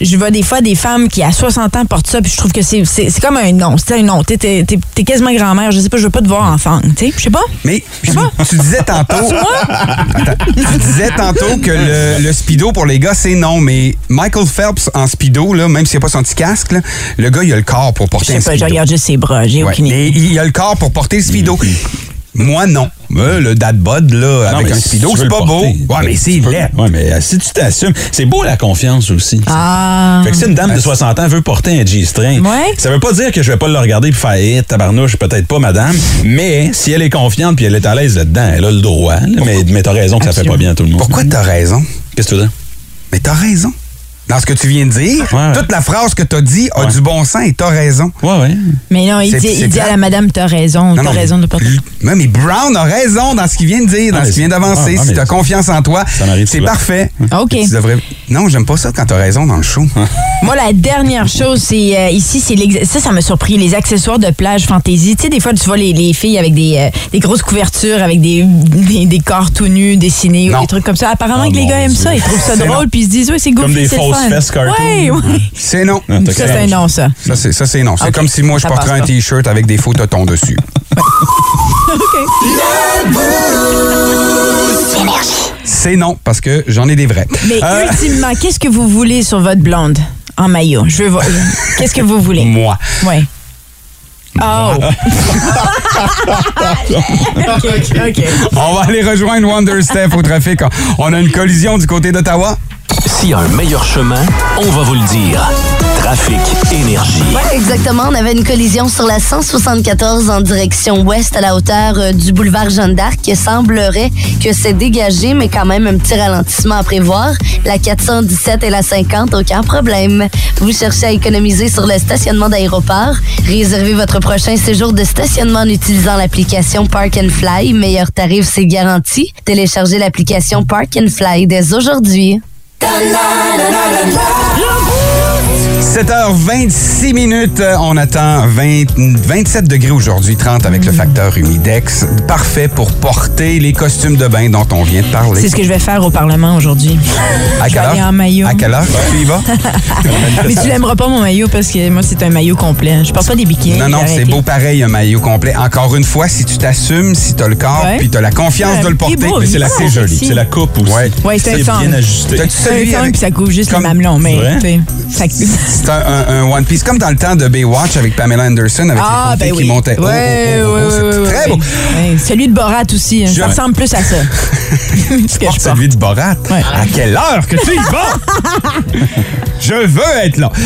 je vois des fois des femmes qui, à 60 ans, portent ça, puis je trouve que c'est c'est- c'est comme un nom. C'est un nom. T'es- t'es- t'es quasiment grand-mère. Je sais pas, je veux pas te voir enfant. Tu sais, je sais pas. Mais tu, tu disais tantôt. [LAUGHS] Attends, [LAUGHS] tu disais tantôt que le, le speedo pour les gars, c'est non, mais Michael Phelps en speedo, là, même s'il n'y a pas son petit casque, là, le gars, il a le corps pour Je porter sais un pas, je speedo. regarde juste ses bras. J'ai Ouais, aucune idée. mais il a le corps pour porter le speedo. Moi, non. Le dad bod, là, Non, avec un si speedo, c'est pas beau. Ouais, mais c'est laid. Ouais, mais euh, si tu t'assumes, c'est beau la confiance aussi. Ah. Fait que si une dame de 60 ans veut porter un G-string, Ouais. ça veut pas dire que je vais pas le regarder et faire hey, tabarnouche, peut-être pas madame, mais si elle est confiante puis elle est à l'aise là-dedans, elle a le droit. là. mais mais t'as raison que ça fait pas bien à tout le monde. Pourquoi t'as raison? Qu'est-ce que tu veux dire? Mais t'as raison. Dans ce que tu viens de dire, Ouais, ouais. toute la phrase que t'as dit a Ouais. du bon sens et t'as raison. Ouais, ouais. Mais non, il dit, c'est il dit à la madame, t'as raison, Non, t'as non, raison de pas. lui- Ouais, mais Brown a raison dans ce qu'il vient de dire, dans Ah, ce qu'il vient d'avancer. ah, ah, si mais t'as confiance en toi, c'est parfait. OK. Tu devrais... Non, j'aime pas ça quand t'as raison dans le show. [LAUGHS] Moi, la dernière chose, c'est euh, ici, c'est l'ex- ça, ça m'a surpris, les accessoires de plage fantaisie. Tu sais, des fois, tu vois les, les filles avec des, euh, des grosses couvertures, avec des, des, des corps tout nus dessinés, ou Non. des trucs comme ça. Apparemment que les mon gars aiment Dieu. ça, ils trouvent ça [LAUGHS] drôle, non. puis ils se disent, oui, c'est Comme des fausses cartoon. C'est non. Ah, Ça, c'est non, ça. Ça, c'est, ça, c'est non. C'est Ok. comme si moi, je porterais un. T-shirt avec des faux totons dessus. C'est non, parce que j'en ai des vrais. Mais Euh, ultimement, qu'est-ce que vous voulez sur votre blonde en maillot? Je veux voir. Qu'est-ce que vous voulez? moi. Oui. Oh! [LAUGHS] OK, OK. On va aller rejoindre Wonder Steph au trafic. On a une collision du côté d'Ottawa. S'il y a un meilleur chemin, on va vous le dire. Trafic Énergie. Exactement. On avait une collision sur la 174 en direction ouest à la hauteur euh, du boulevard Jeanne d'Arc qui semblerait que c'est dégagé, mais quand même un petit ralentissement à prévoir. La 417 et la 50, aucun problème. Vous cherchez à économiser sur le stationnement d'aéroport? Réservez votre prochain séjour de stationnement en utilisant l'application Park and Fly. Meilleur tarif, c'est garanti. Téléchargez l'application Park and Fly dès aujourd'hui. Da na na na na na. 7h26 minutes. Euh, On attend 20 27 degrés aujourd'hui, 30 avec le facteur humidex. Parfait pour porter les costumes de bain dont on vient de parler. C'est ce que je vais faire au Parlement aujourd'hui. À quelle heure? en maillot. À quelle heure? Tu y vas? [LAUGHS] Mais tu l'aimeras pas mon maillot parce que moi c'est un maillot complet. Je porte pas des bikinis. Non, non, c'est beau pareil, un maillot complet. Encore une fois, si tu t'assumes, si tu as le corps, Ouais. puis tu as la confiance Ouais, de le porter. beau, Mais c'est la coupe. sexy. C'est la coupe aussi. Ouais. Ouais, c'est un bien ajusté. C'est un puis ça couvre juste Comme- le mamelon, mais Vrai? tu sais, ça- C'est un, un- un One Piece, comme dans le temps de Baywatch avec Pamela Anderson, avec Ah, les ben oui. qui montaient. haut, Ouais, ouais, ouais, C'était ouais, très ouais. beau. Ouais, Celui de Borat aussi. hein. Je- Ça ressemble plus à ça. Ce que porte je porte. celui de Borat. À quelle heure que tu y vas? Je veux être là. [LAUGHS]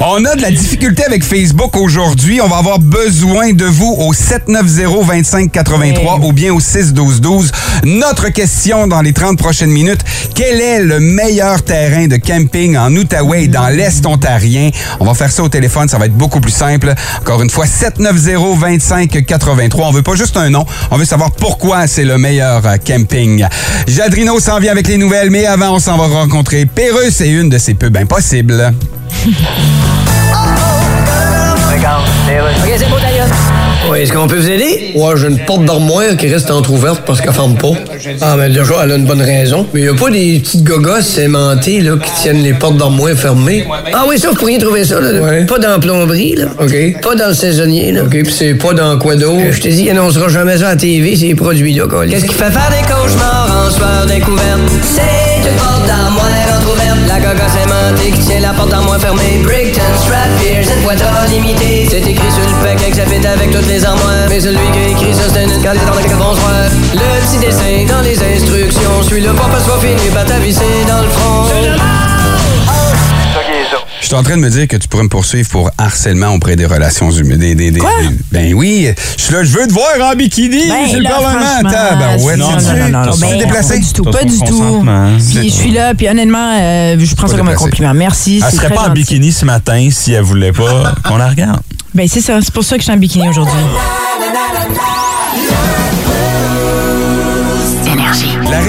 On a de la difficulté avec Facebook aujourd'hui. On va avoir besoin de vous au 790-2583 ou bien au 612-12. Notre question dans les 30 prochaines minutes. Quel est le meilleur terrain de camping en Et dans l'Est ontarien? On va faire ça au téléphone. Ça va être beaucoup plus simple. Encore une fois, 790-2583. On veut pas juste un nom. On veut savoir pourquoi c'est le meilleur euh, camping. Jadrino s'en vient avec les nouvelles, mais avant, on s'en va rencontrer Pérus et une de ses pubs impossibles. [LAUGHS] est-ce qu'on peut vous aider? Ouais, j'ai une porte d'armoire qui reste entrouverte parce qu'elle ferme pas. Ah, mais déjà, elle a une bonne raison. Mais il a pas des petites gogosses aimantées, là, qui tiennent les portes d'armoire fermées? Ah oui, ça, vous pourriez trouver ça, là. Pas dans la plomberie, là. OK. Pas dans le saisonnier, là. OK, puis c'est pas dans quoi d'autre? Je te dis, il annoncera jamais ça à la TV, ces produits-là, quoi. Qu'est-ce qui fait faire des cauchemars en soir découverte? C'est une porte d'armoire entrouverte. La gogosse aimantée qui tient la porte d'armoire fermée. Brickton, Strap, Pierce, celui qui a écrit ça, c'est une calée dans le bonsoir. Le petit dessin dans les instructions. Celui-là, pas soit fini, pas t'avisser dans le front. Je suis en train de me dire que tu pourrais me poursuivre pour harcèlement auprès des relations humaines. Des, des, des- ben oui, je suis là, je veux te voir en bikini Ben sur le là, Parlement. Attends, ben ouais, non, non, non, non, non, ben, déplacé? Pas du tout, pas du tout. consentement. Puis je suis là, puis honnêtement, euh, je prends ça Pas comme un compliment. Merci. Elle serait très pas en gentil. bikini ce matin si elle voulait pas [LAUGHS] qu'on la regarde. Ben c'est ça, c'est pour ça que je suis en bikini aujourd'hui.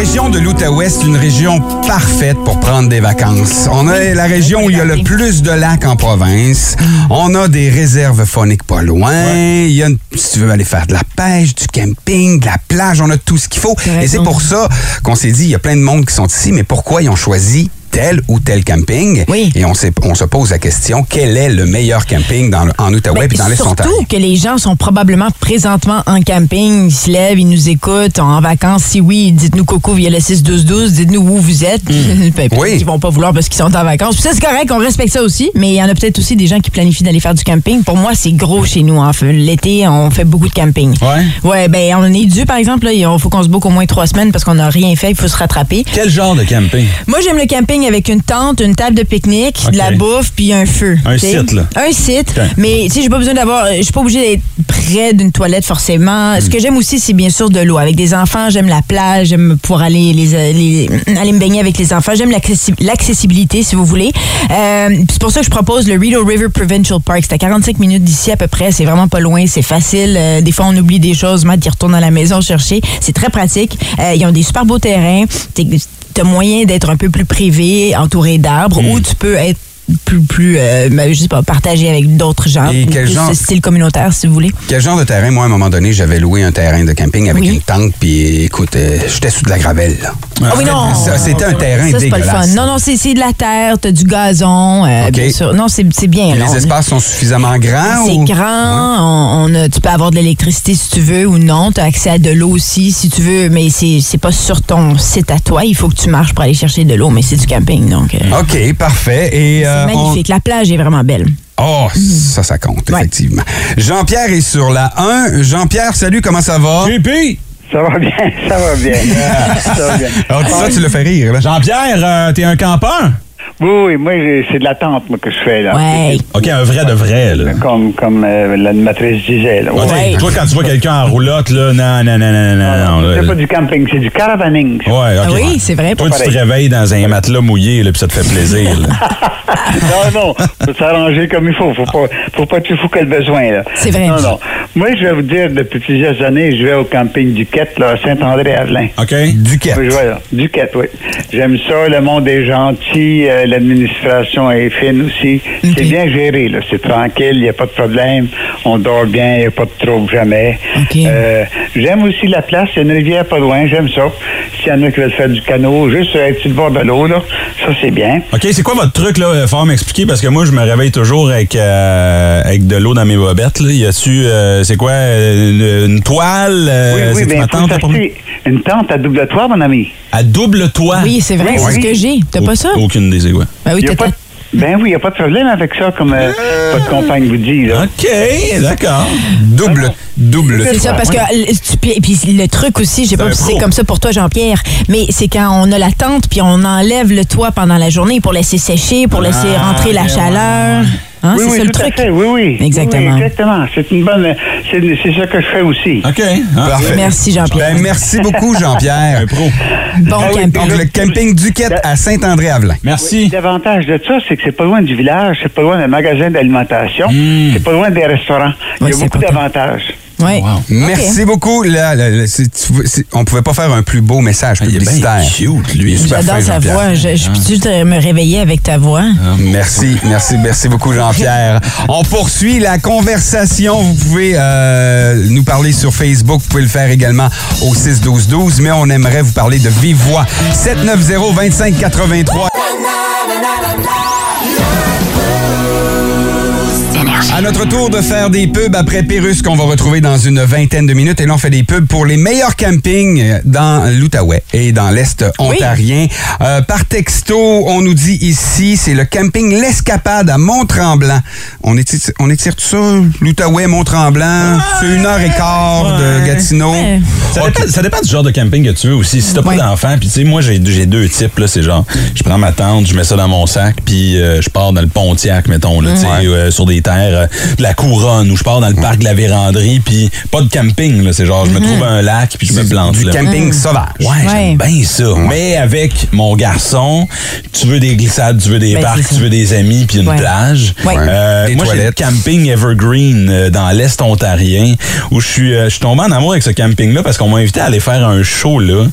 Région de l'Outaouais, c'est une région parfaite pour prendre des vacances. On a la région où il y a le plus de lacs en province. On a des réserves phoniques pas loin. Il y a, une- si tu veux aller faire de la pêche, du camping, de la plage, on a tout ce qu'il faut. Et c'est pour ça qu'on s'est dit, il y a plein de monde qui sont ici, mais pourquoi ils ont choisi tel ou tel camping? Et on, se pose la question, quel est le meilleur camping dans en Outaouais et dans l'Est ontarien? Ben, Surtout que les gens sont probablement présentement en camping, ils se lèvent, ils nous écoutent, en vacances. Si oui, dites-nous coucou via le 6-12-12, dites-nous où vous êtes. [LAUGHS] Ben, peut-être qu'ils vont pas vouloir parce qu'ils sont en vacances. Puis ça, c'est correct, on respecte ça aussi. Mais il y en a peut-être aussi des gens qui planifient d'aller faire du camping. Pour moi, c'est gros chez nous. En fait. L'été, on fait beaucoup de camping. Ouais? Ouais, ben on est dû, par exemple. Il faut qu'on se boucle au moins trois semaines parce qu'on n'a rien fait. Il faut se rattraper. Quel genre de camping? Moi, j'aime le camping avec une tente, une table de pique-nique, de la bouffe, puis un feu. Un t'sais? site, là. Un site. Mais, tu sais, j'ai pas besoin d'avoir. Je suis pas obligée d'être près d'une toilette, forcément. Hmm. Ce que j'aime aussi, c'est bien sûr de l'eau. Avec des enfants, j'aime la plage, j'aime pouvoir aller, les, les- [CLEARS THROAT] aller me baigner avec les enfants. J'aime l'accessi- l'accessibilité, si vous voulez. Euh, c'est pour ça que je propose le Rideau River Provincial Park. C'est à 45 minutes d'ici à peu près. C'est vraiment pas loin. C'est facile. Euh, des fois, on oublie des choses. Matt, il retourne à la maison chercher. C'est très pratique. Euh, ils ont des super beaux terrains. T'es- T'as moyen d'être un peu plus privé, entouré d'arbres, Hmm. ou tu peux être plus, plus euh, ben, je sais pas, partagé avec d'autres gens. Et quel plus genre- style communautaire, si vous voulez. Quel genre de terrain? Moi, à un moment donné, j'avais loué un terrain de camping avec une tente, puis écoute, euh, j'étais sous de la gravelle. là. Ah oui, non. C'était un terrain Ça, pas le fun. Non, non, c'est de la terre, t'as du gazon, euh, bien sûr. Non, c'est bien. là. Les On- espaces sont suffisamment grands? C'est ou- grand, on, on a- tu peux avoir de l'électricité si tu veux ou non, tu as accès à de l'eau aussi si tu veux, mais c'est c'est pas sur ton site à toi, il faut que tu marches pour aller chercher de l'eau, mais c'est du camping donc. euh, OK, parfait. Et, c'est euh, on- magnifique, la plage est vraiment belle. Oh, ça, ça compte, effectivement. Jean-Pierre est sur la 1. Jean-Pierre, salut, comment ça va? JP! Ça va bien, ça va bien. [LAUGHS] ça va bien. Alors, ça, tu le fais rire. Jean-Pierre, euh, t'es un campeur? Oui, oui, moi, j'ai- c'est de la tente, moi, que je fais, là. Ouais. OK, un vrai de vrai, là. Comme, comme euh, l'animatrice disait, là. T'sais, Toi, quand tu vois quelqu'un en roulotte, là, non, non, non, non, non, non. C'est là, pas du camping, c'est du caravaning. Ouais, OK. Ah oui, c'est vrai. Toi, tu te réveilles dans un matelas mouillé, là, puis ça te fait plaisir, là. [LAUGHS] non, non, faut s'arranger comme il faut. Faut pas, faut pas être plus fou que le besoin, là. C'est vrai. Non, non. Moi, je vais vous dire, depuis plusieurs années, je vais au camping Duquette, là, à Saint-André-Avelin. OK? Duquette. Oui, je vois, là. Duquette, oui. J'aime ça, le monde est gentil, euh, l'administration est fine aussi. C'est bien géré, là. C'est tranquille, il n'y a pas de problème. On dort bien, il n'y a pas de trouble jamais. Euh, j'aime aussi la place, il y a une rivière pas loin, j'aime ça. S'il y en a qui veulent faire du canot, juste être sur le bord de l'eau, là, ça c'est bien. OK, c'est quoi votre truc, là? Faut m'expliquer, parce que moi, je me réveille toujours avec, euh, avec de l'eau dans mes bobettes, là. Y a-tu, euh, c'est quoi, euh, une, une toile? euh, oui, oui, bien, faut s'acheter une tente à double toit, mon ami. À double toit? Oui, c'est vrai, Oui, c'est ce que j'ai. T'as pas ça? Aucune idée, Ben oui, Il n'y a, t'as pas- Ben oui, il n'y a pas de problème avec ça, comme euh, votre compagne vous dit. Là. OK, d'accord. Double, double. C'est ça, parce que euh, tu- puis, le truc aussi, je sais pas si c'est comme ça pour toi, Jean-Pierre, mais c'est quand on a la tente puis on enlève le toit pendant la journée pour laisser sécher, pour laisser Ah, rentrer la ouais, chaleur. Hein, oui, c'est oui, ça le truc. fait, oui, oui. Exactement. Oui, exactement. C'est une bonne. C'est c'est ça que je fais aussi. OK. Parfait. Merci, Jean-Pierre. Ben, merci beaucoup, Jean-Pierre. [LAUGHS] Bon Ah oui, camping. Donc, le camping Duquette à Saint-André-Avelin. Merci. L'avantage de ça, c'est que c'est pas loin du village, c'est pas loin d'un magasin d'alimentation, c'est pas loin des restaurants. Il y a beaucoup d'avantages. Oui. Merci beaucoup. Là, là, on pouvait pas faire un plus beau message publicitaire. cute, lui. J'adore sa voix. Je, je peux-tu te- me réveiller avec ta voix? Merci, merci, merci beaucoup Jean-Pierre. On poursuit la conversation. Vous pouvez euh, nous parler sur Facebook. Vous pouvez le faire également au 6-12-12, mais on aimerait vous parler de vive voix. 790-2583. À notre tour de faire des pubs après Pérus qu'on va retrouver dans une vingtaine de minutes. Et là, on fait des pubs pour les meilleurs campings dans l'Outaouais et dans l'Est ontarien. Euh, par texto, on nous dit ici, c'est le camping L'Escapade à Mont-Tremblant. On étire, on étire tout ça, l'Outaouais, Mont-Tremblant. C'est une heure et quart de Gatineau. Ça, dépend, ça dépend du genre de camping que tu veux aussi. Si t'as pas d'enfants, puis tu sais, moi j'ai j'ai deux types là, c'est genre, je prends ma tente, je mets ça dans mon sac, puis euh, je pars dans le Pontiac, mettons là, tu sais, euh, sur des terres euh, de la couronne, ou je pars dans le parc de la Véranderie, puis pas de camping là, c'est genre, je me Mhm. trouve un lac, puis je me plante Du là. camping sauvage. Ouais, j'aime bien ça. Mais avec mon garçon, tu veux des glissades, tu veux des Ben, parcs, tu veux des amis, puis une plage. Euh, Des moi, j'ai le toilettes. camping Evergreen euh, dans l'Est ontarien où je suis, euh, je suis tombé en amour avec ce camping-là parce qu'on m'a invité à aller faire un show là.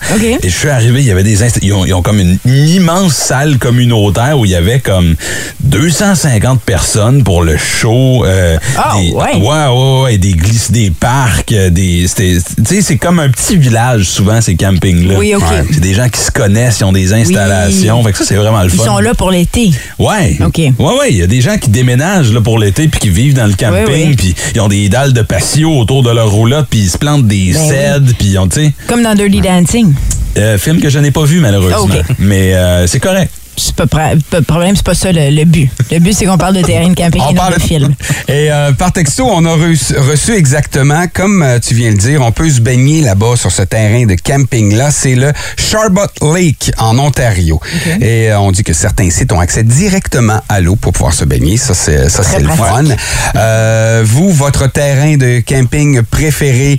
Et je suis arrivé, il y avait des ils ont, ils ont comme une immense salle communautaire où il y avait comme 250 personnes pour le show. Euh, Ah, des, ouais. ouais, ouais, ouais, des glisses, des parcs, euh, des, tu sais, c'est comme un petit village souvent ces campings-là. Oui, OK. Ouais. C'est des gens qui se connaissent, ils ont des installations. Fait que ça, c'est vraiment le Ils fun. sont là pour l'été. Ouais. OK. Ouais, ouais. Il y a des gens qui déménagent là, pour l'été puis qui vivent dans le camping. Oui, oui. Puis ils ont des dalles de patio autour de leur roulotte puis ils se plantent des Ben cèdres. Puis ils ont, tu sais, Comme dans Dirty Dancing. euh, film que je n'ai pas vu malheureusement. Ah, OK. Mais euh, c'est correct. C'est pas, de problème, c'est pas ça le, le but. Le but, c'est qu'on parle de terrain de camping et non de film. [LAUGHS] Et euh, par texto, on a reçu, reçu exactement, comme euh, tu viens de dire, on peut se baigner là-bas sur ce terrain de camping-là. C'est le Charbot Lake en Ontario. Et euh, on dit que certains sites ont accès directement à l'eau pour pouvoir se baigner. Ça, c'est ça, Très c'est le fun. Euh, vous, votre terrain de camping préféré,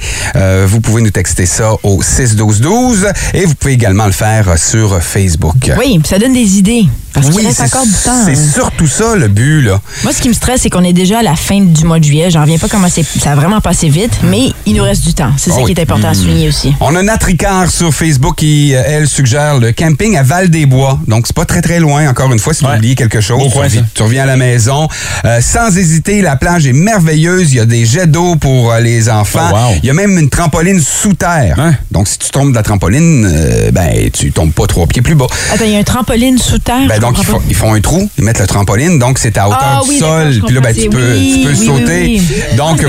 vous pouvez nous texter ça au 61212 et vous pouvez également le faire sur Facebook. Oui, ça donne des idées. aider Parce qu'il Oui, reste c'est encore du temps. c'est hein. surtout ça le but, là. Moi, ce qui me stresse, c'est qu'on est déjà à la fin du mois de juillet. J'en reviens pas comment c'est- ça a vraiment passé vite, mais il nous reste du temps. C'est ça Ah qui est important à souligner aussi. On a Nat Ricard sur Facebook qui, euh, elle, suggère le camping à Val-des-Bois. Donc, c'est pas très, très loin, encore une fois, si vous oubliez quelque chose. Tu, reviens, ça. tu reviens à la maison. Euh, sans hésiter, la plage est merveilleuse. Il y a des jets d'eau pour euh, les enfants. Oh, wow. Il y a même une trampoline sous terre. Hein? Donc, si tu tombes de la trampoline, euh, ben, tu tombes pas trois pieds plus bas. Attends, il y a un trampoline sous terre? Ben donc, ils font, ils font un trou, ils mettent le trampoline, donc c'est à hauteur Ah du oui, sol. Puis là, ben, tu peux, tu peux oui, sauter. oui, oui. Donc,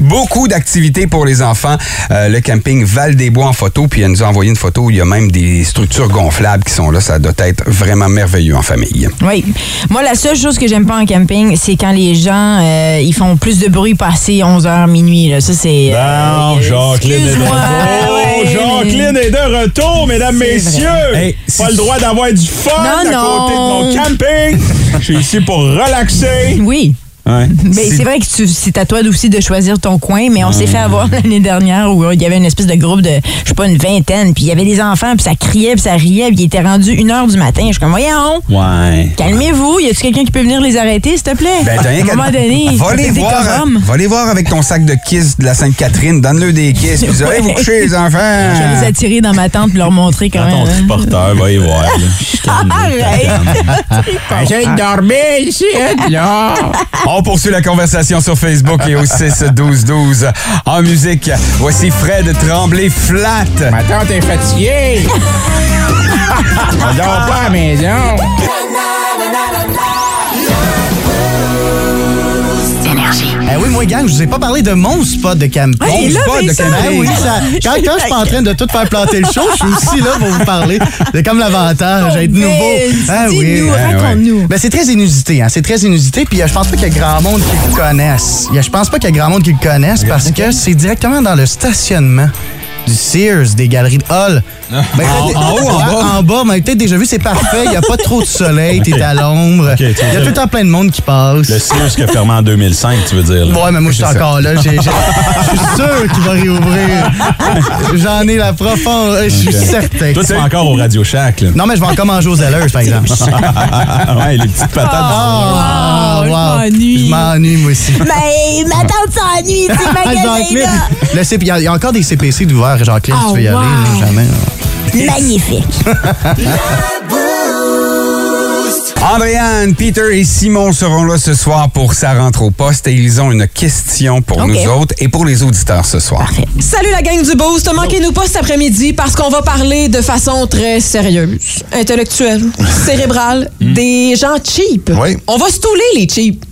beaucoup d'activités pour les enfants. Euh, le camping Val-des-Bois en photo, puis elle nous a envoyé une photo où il y a même des structures gonflables qui sont là. Ça doit être vraiment merveilleux en famille. Oui. Moi, la seule chose que j'aime pas en camping, c'est quand les gens euh, ils font plus de bruit passé 11h, minuit. Là. Ça, c'est. Non, euh, Jacqueline est de retour. ouais, Jacqueline est de retour, mesdames, messieurs. Hey, pas le droit d'avoir du fun Non, à non. Côté de mon camping. Je suis ici pour relaxer. Oui. Ouais. Mais c'est vrai que tu- c'est à toi aussi de choisir ton coin, mais on s'est fait avoir [LAUGHS] l'année dernière où il y avait une espèce de groupe de, je sais pas, une vingtaine, puis il y avait des enfants, puis ça criait, puis ça riait, puis il était rendu une heure du matin. Je suis comme, voyons, Ouais. calmez-vous, y a-tu quelqu'un qui peut venir les arrêter, s'il te plaît? Ben, à un moment donné, [LAUGHS] va les, voir, va les voir avec ton sac de kiss de la Sainte-Catherine. Donne-le des kiss. Puis allez [LAUGHS] vous coucher, les enfants. Je vais les attirer dans ma tente et leur montrer quand Quand ton même. hein. triporteur va y voir. Arrête! J'ai dormi ici, là. On poursuit la conversation sur Facebook et au 6 12 12 En musique, voici Fred Tremblay Flat. Ma tante est fatiguée. [LAUGHS] On dort pas à la maison. Eh oui, moi, gang, je vous ai pas parlé de mon spot de camping. Mon spot de Vincent. camping. Oui, ça- quand, quand je suis pas en train de tout faire planter le show, je suis aussi là pour vous parler. C'est comme l'avantage, être nouveau. Ah Vince, dis-nous, Ah raconte-nous. Ben, c'est très inusité, hein. C'est très inusité, puis euh, je pense pas qu'il y a grand monde qui le connaisse. Je pense pas qu'il y a grand monde qui le connaisse parce que c'est directement dans le stationnement du Sears, des galeries de Hall. Ben, En- haut, en bas? En bas, mais peut-être déjà vu, c'est parfait. Il n'y a pas trop de soleil, t'es à l'ombre. Il y a tout le temps plein de monde qui passe. Le Sears qui a fermé en 2005, tu veux dire. là. Ouais, mais moi, je suis encore là. Je suis sûr qu'il va réouvrir. J'en ai la profonde. Je suis certain. Toi, tu es encore au Radio Shack, là. Non, mais je vais encore manger aux Zellers, par exemple. [LAUGHS] ouais, les petites patates. Ah, je wow. m'ennuie. Je m'ennuie, moi aussi. Mais ma tante s'ennuie, c'est [LAUGHS] le CP il y y, a encore des CPC d'ouvert, Jean-Claude, si Oh, tu veux y aller. wow. jamais. Magnifique. [LAUGHS] Andréane, Peter et Simon seront là ce soir pour sa rentre au poste et ils ont une question pour nous autres et pour les auditeurs ce soir. Salut la gang du Boost. Manquez-nous pas cet après-midi parce qu'on va parler de façon très sérieuse, intellectuelle, [LAUGHS] cérébrale, des gens cheap. Oui. On va stouler les cheap.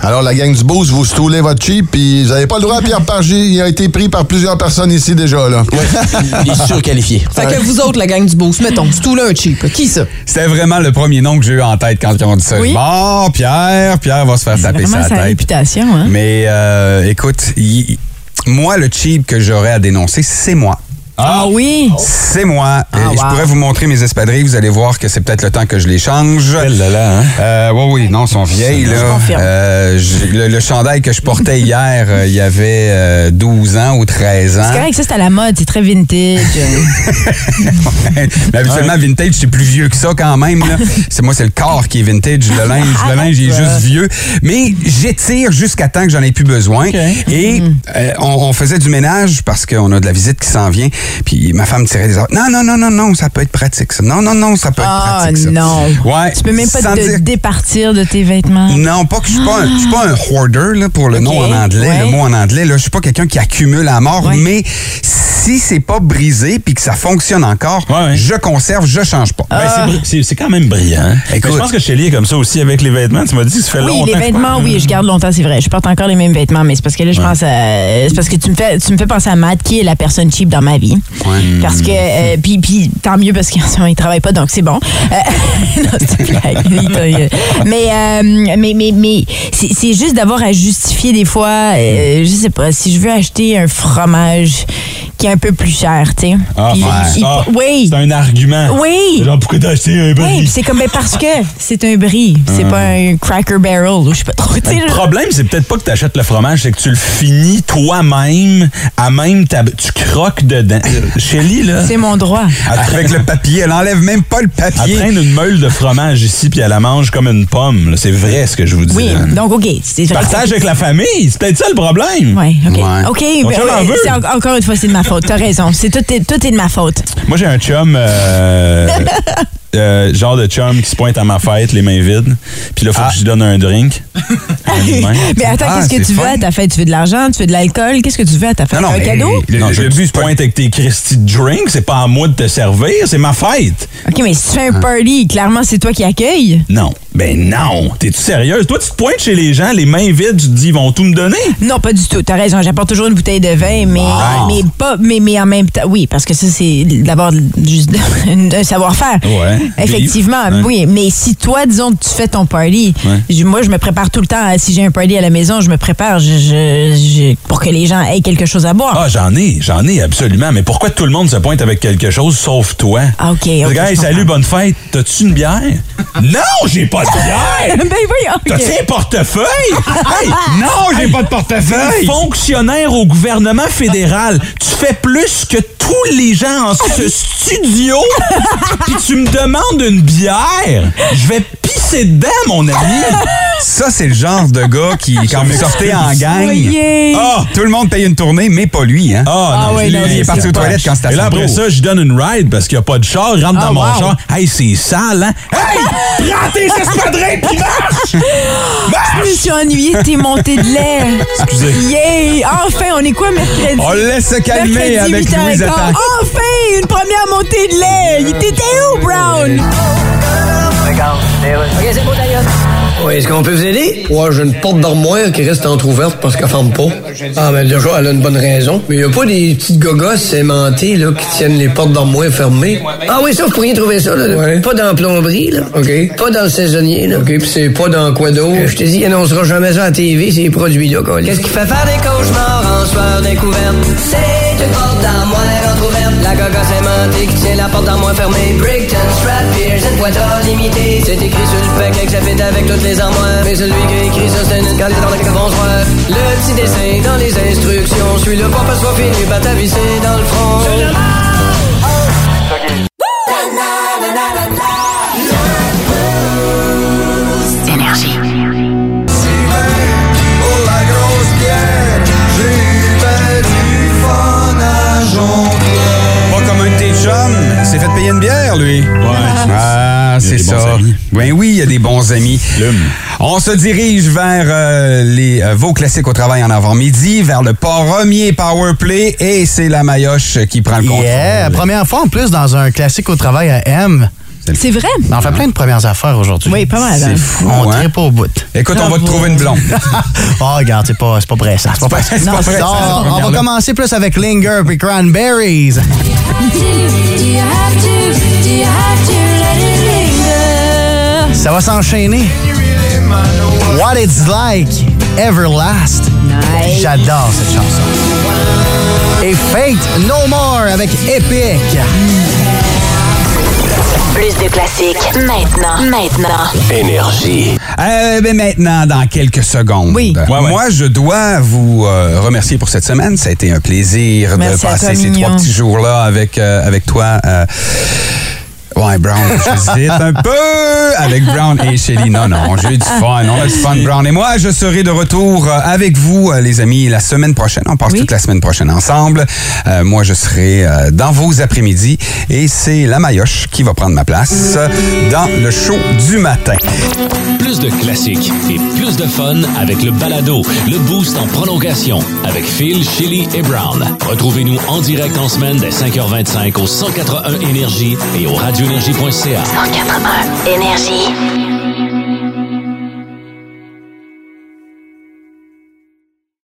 Alors, la gang du Boost, vous stoulez votre cheap, puis vous n'avez pas le droit. Pierre Pargy, il a été pris par plusieurs personnes ici déjà, là. [LAUGHS] Il est surqualifié. Fait que vous autres, la gang du Boost, mettons, stouler un cheap. Qui ça? C'était vraiment le premier nom que j'ai eu en tête quand ils ont dit ça. Oui. Bon, Pierre, Pierre va se faire taper sa sa tête. réputation, hein? Mais euh, écoute, il- moi, le cheap que j'aurais à dénoncer, c'est moi. Ah oui? C'est moi. Ah, Je pourrais vous montrer mes espadrilles. Vous allez voir que c'est peut-être le temps que je les change. là, là, hein? Euh, oui, oui, non, ils sont vieilles. Là. Euh, je- le, le chandail que je portais hier, euh, il y avait euh, 12 ans ou 13 ans. C'est correct, ça, c'est à la mode, c'est très vintage. [LAUGHS] Mais habituellement, vintage, c'est plus vieux que ça quand même. là. C'est moi, c'est le corps qui est vintage. Le linge, le linge, il est juste vieux. Mais j'étire jusqu'à temps que j'en ai plus besoin. Et euh, on, on faisait du ménage parce qu'on a de la visite qui s'en vient. Puis ma femme tirait des ordres. Non, non, non, non, non, ça peut être pratique. Ça. Non, non, non, ça peut être Ah pratique. ça. non. Ouais. Tu peux même pas te dire- départir de tes vêtements. non, pas que je suis pas, un- je suis pas un hoarder là, pour le nom en anglais, ouais. le mot en anglais. Là, je suis pas quelqu'un qui accumule à mort, mais si c'est pas brisé puis que ça fonctionne encore, je conserve, je change pas. Ben, c'est bri- c'est c'est quand même brillant. hein. Écoute. je pense que Shelly est comme ça aussi avec les vêtements. Tu m'as dit que ça fait Oui, longtemps. les que je vêtements, oui, je garde longtemps, c'est vrai. Je porte encore les mêmes vêtements, mais c'est parce que là, je pense à. C'est parce que tu me fais, tu me fais penser à Matt, qui est la personne cheap dans ma vie. Parce que. euh, puis, puis, tant mieux parce qu'il ne travaille pas, donc c'est bon. Euh, [LAUGHS] non, c'est blague. Il- mais, euh, mais, mais, mais c'est c'est juste d'avoir à justifier des fois. euh, je sais pas, si je veux acheter un fromage qui est un peu plus cher, tu sais. Ah, Puis, ouais. il- Ah, oui. C'est un argument. Oui. Genre, pourquoi t'as acheté un Oui, bris? puis c'est comme ben, parce que c'est un brie, c'est Ah. pas un Cracker Barrel ou je sais pas trop. Ben, Le problème, c'est peut-être pas que tu achètes le fromage, c'est que tu le finis toi-même, à même ta... tu croques dedans. Euh, Shelly, là. C'est mon droit. Avec le papier, elle enlève même pas le Elle papier. traîne une meule de fromage ici, puis elle la mange comme une pomme. C'est vrai ce que je vous dis. Oui, là. donc OK. Partage avec la famille, c'est peut-être ça le problème. Oui, OK. OK, On mais, te l'en ouais, veut. c'est en- encore une fois, c'est de ma faute. T'as raison. C'est tout, est, tout est de ma faute. Moi, j'ai un chum, euh, [LAUGHS] euh, genre de chum qui se pointe à ma fête, les mains vides. Puis là, faut que je lui donne un drink. [LAUGHS] Mais attends, Ah, qu'est-ce que tu veux à ta fête? Tu veux de l'argent? Tu veux de l'alcool? Qu'est-ce que tu veux à ta fête? un cadeau? non, je te pointe avec tes Christy de drink, c'est pas à moi de te servir, c'est ma fête. OK, mais si tu fais un party, clairement, c'est toi qui accueille. Non. Ben non. T'es-tu sérieuse? Toi, tu te pointes chez les gens, les mains vides, tu te dis, ils vont tout me donner? Non, pas du tout. T'as raison. J'apporte toujours une bouteille de vin, mais, mais pas, mais, mais en même temps, oui, parce que ça, c'est d'abord juste [LAUGHS] un savoir-faire. Ouais. Effectivement. Ouais. oui. Mais si toi, disons que tu fais ton party, Ouais. moi, je me prépare tout le temps. Si j'ai un party à la maison, je me prépare je- je- je- pour que les gens aient quelque chose à boire. Ah, j'en ai, j'en ai, absolument. Mais pourquoi tout le monde se pointe avec quelque chose sauf toi? Ah, OK, Le OK, gars, je hey, salut, bonne fête. T'as-tu une bière? [LAUGHS] non, j'ai pas de bière! [LAUGHS] ben oui, OK. T'as-tu un portefeuille? [LAUGHS] Hey, non, j'ai pas de portefeuille! Fonctionnaire au gouvernement fédéral, tu fais plus que tous les gens en ce studio, puis tu me demandes une bière? Je vais pisser dedans, mon ami! Ça, c'est le genre de gars qui, quand vous sortez en gang, ah, tout le monde paye une tournée, mais pas lui. Hein? Ah, non, lui, il est parti aux toilettes quand c'était à Et là, après ça, je donne une ride parce qu'il n'y a pas de char. Il rentre Ah, dans mon wow. char. Hey, c'est sale, hein? Hey! [LAUGHS] Prends tes espadrilles pis [LAUGHS] marche! Je me suis ennuyée de tes montées de lait. Excusez. Yeah! Enfin, on est quoi mercredi? On laisse se calmer Mercredi, avec 8h15. Louise. Enfin, une première montée de lait. T'étais où, Brown? OK, c'est bon. Oui, est-ce qu'on peut vous aider? Ouais, j'ai une porte d'armoire qui reste entrouverte parce qu'elle ferme pas. Ah, mais déjà, elle a une bonne raison. Mais y a pas des petites gogosses aimantées, là, qui tiennent les portes d'armoire fermées? Ah oui, ça, vous pourriez trouver ça, là. Pas dans la plomberie, là. OK. Pas dans le saisonnier, là. OK, puis c'est pas dans quoi d'autre? Je te dis, il annoncera jamais ça à la TV, ces produits-là, quoi. Qu'est-ce qui fait faire des cauchemars en soir découverte? C'est une porte d'armoire entrouverte. La aimantée qui tient la porte d'armoire fermée. Brickton, Pierce, une boîte à limité. C'est écrit sur le paquet que ça fait avec toutes les armoires. Mais celui qui a écrit ça, c'est une candidate dans la Bonsoir. Le petit dessin dans les instructions. Suis le pas pas soit fini, bat à visser dans le front. Chums. s'est fait payer une bière, lui. Ouais. Ah, c'est ça. Ben oui, il y a des bons amis. On se dirige vers euh, les euh, vos classiques au travail en avant-midi, vers le premier power play et c'est la Mayoche qui prend le contrôle. Yeah, première fois en plus dans un classique au travail à M. C'est vrai? On fait plein de premières affaires aujourd'hui. Oui, pas mal. hein? C'est fou, On hein? tripe au bout. Écoute, on va te trouver une blonde. oh, [LAUGHS] regarde, c'est pas, c'est pas pressant. C'est pas pressant. C'est pas Non, pressant. non, on va commencer plus avec Linger puis Cranberries. Ça va s'enchaîner. What It's Like, Everlast. J'adore cette chanson. Et Fate No More avec Epic. Plus de classiques maintenant, maintenant. Énergie. Euh, ben maintenant, dans quelques secondes. Oui. Moi, je dois vous euh, remercier pour cette semaine. Ça a été un plaisir Merci de passer ces Mignon. trois petits jours-là avec, euh, avec toi. Ouais, Brown, j'hésite [LAUGHS] un peu avec Brown et Shelly. Non, non, j'ai eu du fun. On a du fun, Brown. Et moi, je serai de retour euh, avec vous, euh, les amis, la semaine prochaine. On passe toute la semaine prochaine ensemble. Euh, moi, je serai euh, dans vos après-midi et c'est la Mayoche qui va prendre ma place dans le show du matin. Plus de classiques et plus de fun avec le balado, le boost en prolongation avec Phil, Chili et Brown. Retrouvez-nous en direct en semaine dès 5h25 au 181 Énergie et au radioénergie.ca. 181 Énergie.